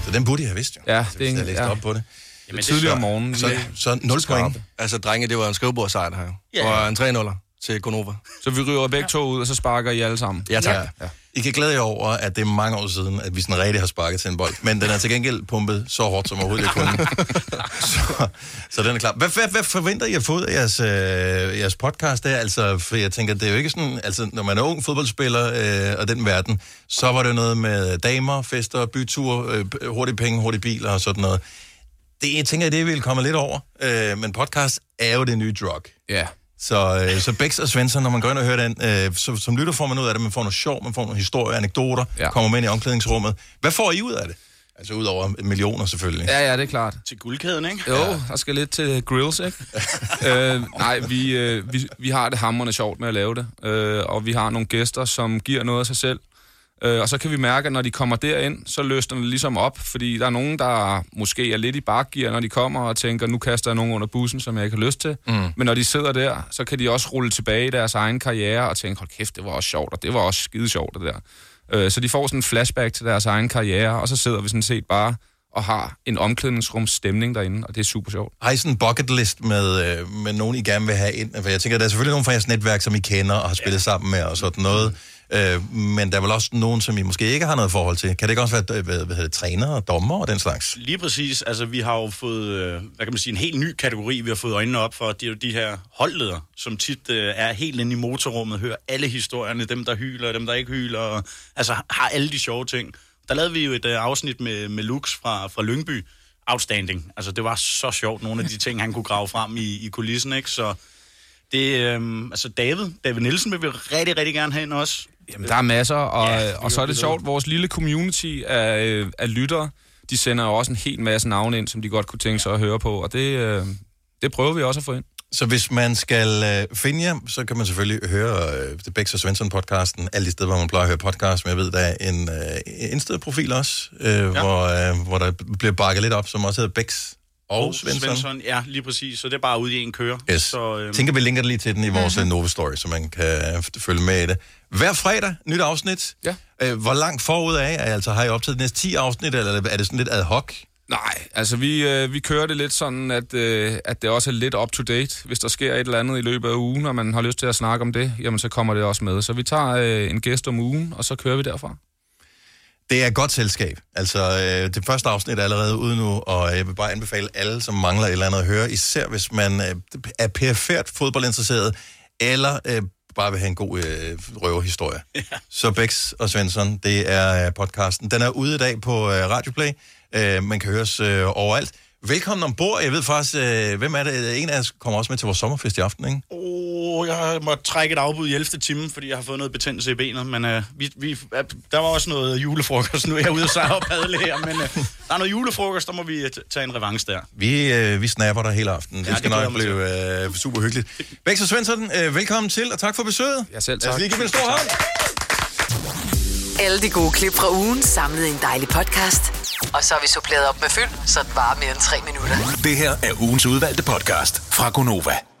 Så den burde jeg have vidst jo. Ja, det er en- jeg læste ja. op på det. Jamen, tidligere om morgenen. Så, så 0 point. Altså, drenge, det var en skrivebordsejr, det her. Ja. Og en 3 0 til Konova. Så vi ryger begge to ud, og så sparker I alle sammen. Ja, tak. Ja. I kan glæde jer over, at det er mange år siden, at vi sådan rigtig har sparket til en bold. Men den er til gengæld pumpet så hårdt, som overhovedet kunne. så, så den er klar. Hvad, hvad, hvad forventer I at få af jeres, øh, jeres podcast der? Altså, for jeg tænker, det er jo ikke sådan... Altså, når man er ung fodboldspiller øh, og den verden, så var det noget med damer, fester, byture, øh, hurtige penge, hurtige biler og sådan noget. Det, jeg tænker, det vil komme lidt over. Øh, men podcast er jo det nye drug. Ja. Så, øh, så Bex og Svensson, når man går ind og hører den, øh, så, som lytter får man ud af det, man får noget sjov, man får nogle historier, anekdoter, Ja. ja. kommer med ind i omklædningsrummet. Hvad får I ud af det? Altså ud over millioner selvfølgelig. Ja, ja, det er klart. Til guldkæden, ikke? Jo, der skal lidt til grills, ikke? øh, nej, vi, øh, vi, vi har det hammerende sjovt med at lave det, øh, og vi har nogle gæster, som giver noget af sig selv. Øh, og så kan vi mærke, at når de kommer derind, så løsner det ligesom op, fordi der er nogen, der måske er lidt i bakgear, når de kommer og tænker, nu kaster jeg nogen under bussen, som jeg ikke har lyst til. Mm. Men når de sidder der, så kan de også rulle tilbage i deres egen karriere og tænke, hold kæft, det var også sjovt, og det var også skide sjovt, det der. Øh, så de får sådan en flashback til deres egen karriere, og så sidder vi sådan set bare og har en omklædningsrumsstemning derinde, og det er super sjovt. Har I sådan en bucket list med, øh, med nogen, I gerne vil have ind? For jeg tænker, der er selvfølgelig nogen fra jeres netværk, som I kender og har spillet ja. sammen med og sådan noget. Øh, men der er vel også nogen, som I måske ikke har noget forhold til. Kan det ikke også være hvad, hvad hedder det, træner og dommer og den slags? Lige præcis. Altså, vi har jo fået, øh, hvad kan man sige, en helt ny kategori, vi har fået øjnene op for. Det er jo de her holdledere, som tit øh, er helt inde i motorrummet, hører alle historierne, dem der hyler, dem der ikke hyler, og, altså har alle de sjove ting. Der lavede vi jo et øh, afsnit med, med Lux fra, fra Lyngby. Outstanding. Altså, det var så sjovt, nogle af de ting, han kunne grave frem i, i kulissen, ikke? Så det, øh, altså David, David Nielsen vil vi rigtig, rigtig gerne have ind også. Jamen, der er masser, og, Ja, og så er det sjovt, vores lille community af, af lyttere, de sender jo også en hel masse navne ind, som de godt kunne tænke sig at høre på, og det, øh, det prøver vi også at få ind. Så hvis man skal øh, finde jer, så kan man selvfølgelig høre øh, The Bex og Svensson-podcasten, alle de steder, hvor man plejer at høre podcast, men jeg ved, der er en øh, Insta-profil også, øh, ja. hvor, øh, hvor der bliver bakket lidt op, som også hedder Bex og, Svensson. Svensson. Ja, lige præcis. Så det er bare ude i en køre. Yes. Så, øh, Tænker, vi linker lige til den i vores mm-hmm. Nova Story, så man kan f- følge med i det. Hver fredag, nyt afsnit. Ja. Øh, hvor langt forud af? Altså, har I optaget de næste 10 afsnit, eller er det sådan lidt ad hoc? Nej, altså vi, øh, vi kører det lidt sådan, at, øh, at det også er lidt up-to-date. Hvis der sker et eller andet i løbet af ugen, og man har lyst til at snakke om det, jamen så kommer det også med. Så vi tager øh, en gæst om ugen, og så kører vi derfra. Det er et godt selskab. Altså, øh, det første afsnit er allerede ude nu, og jeg vil bare anbefale alle, som mangler et eller andet at høre, især hvis man øh, er perifært fodboldinteresseret, eller øh, bare vil have en god øh, røverhistorie. Ja. Så Bex og Svensson, det er øh, podcasten. Den er ude i dag på øh, Radioplay. Øh, man kan høres øh, overalt. Velkommen ombord. Jeg ved faktisk, øh, hvem er det? En af os kommer også med til vores sommerfest i aften, ikke? Åh, oh, jeg har måttet trække et afbud i 11. time, fordi jeg har fået noget betændelse i benet. Men uh, vi, vi, der var også noget julefrokost. Nu er jeg ude og sejre og padle her, men uh, der er noget julefrokost, der må vi uh, tage en revanche der. Vi, øh, vi snapper dig hele aftenen. Det Ja, skal det nok blive øh, super hyggeligt. Vækster Svensson, øh, velkommen til, og tak for besøget. Ja, selv Lad os tak. lige give en stor hånd. Alle de gode klip fra ugen samlet i en dejlig podcast. Og så har vi suppleret op med fyld, så det varer mere end tre minutter. Det her er ugens udvalgte podcast fra Gonova.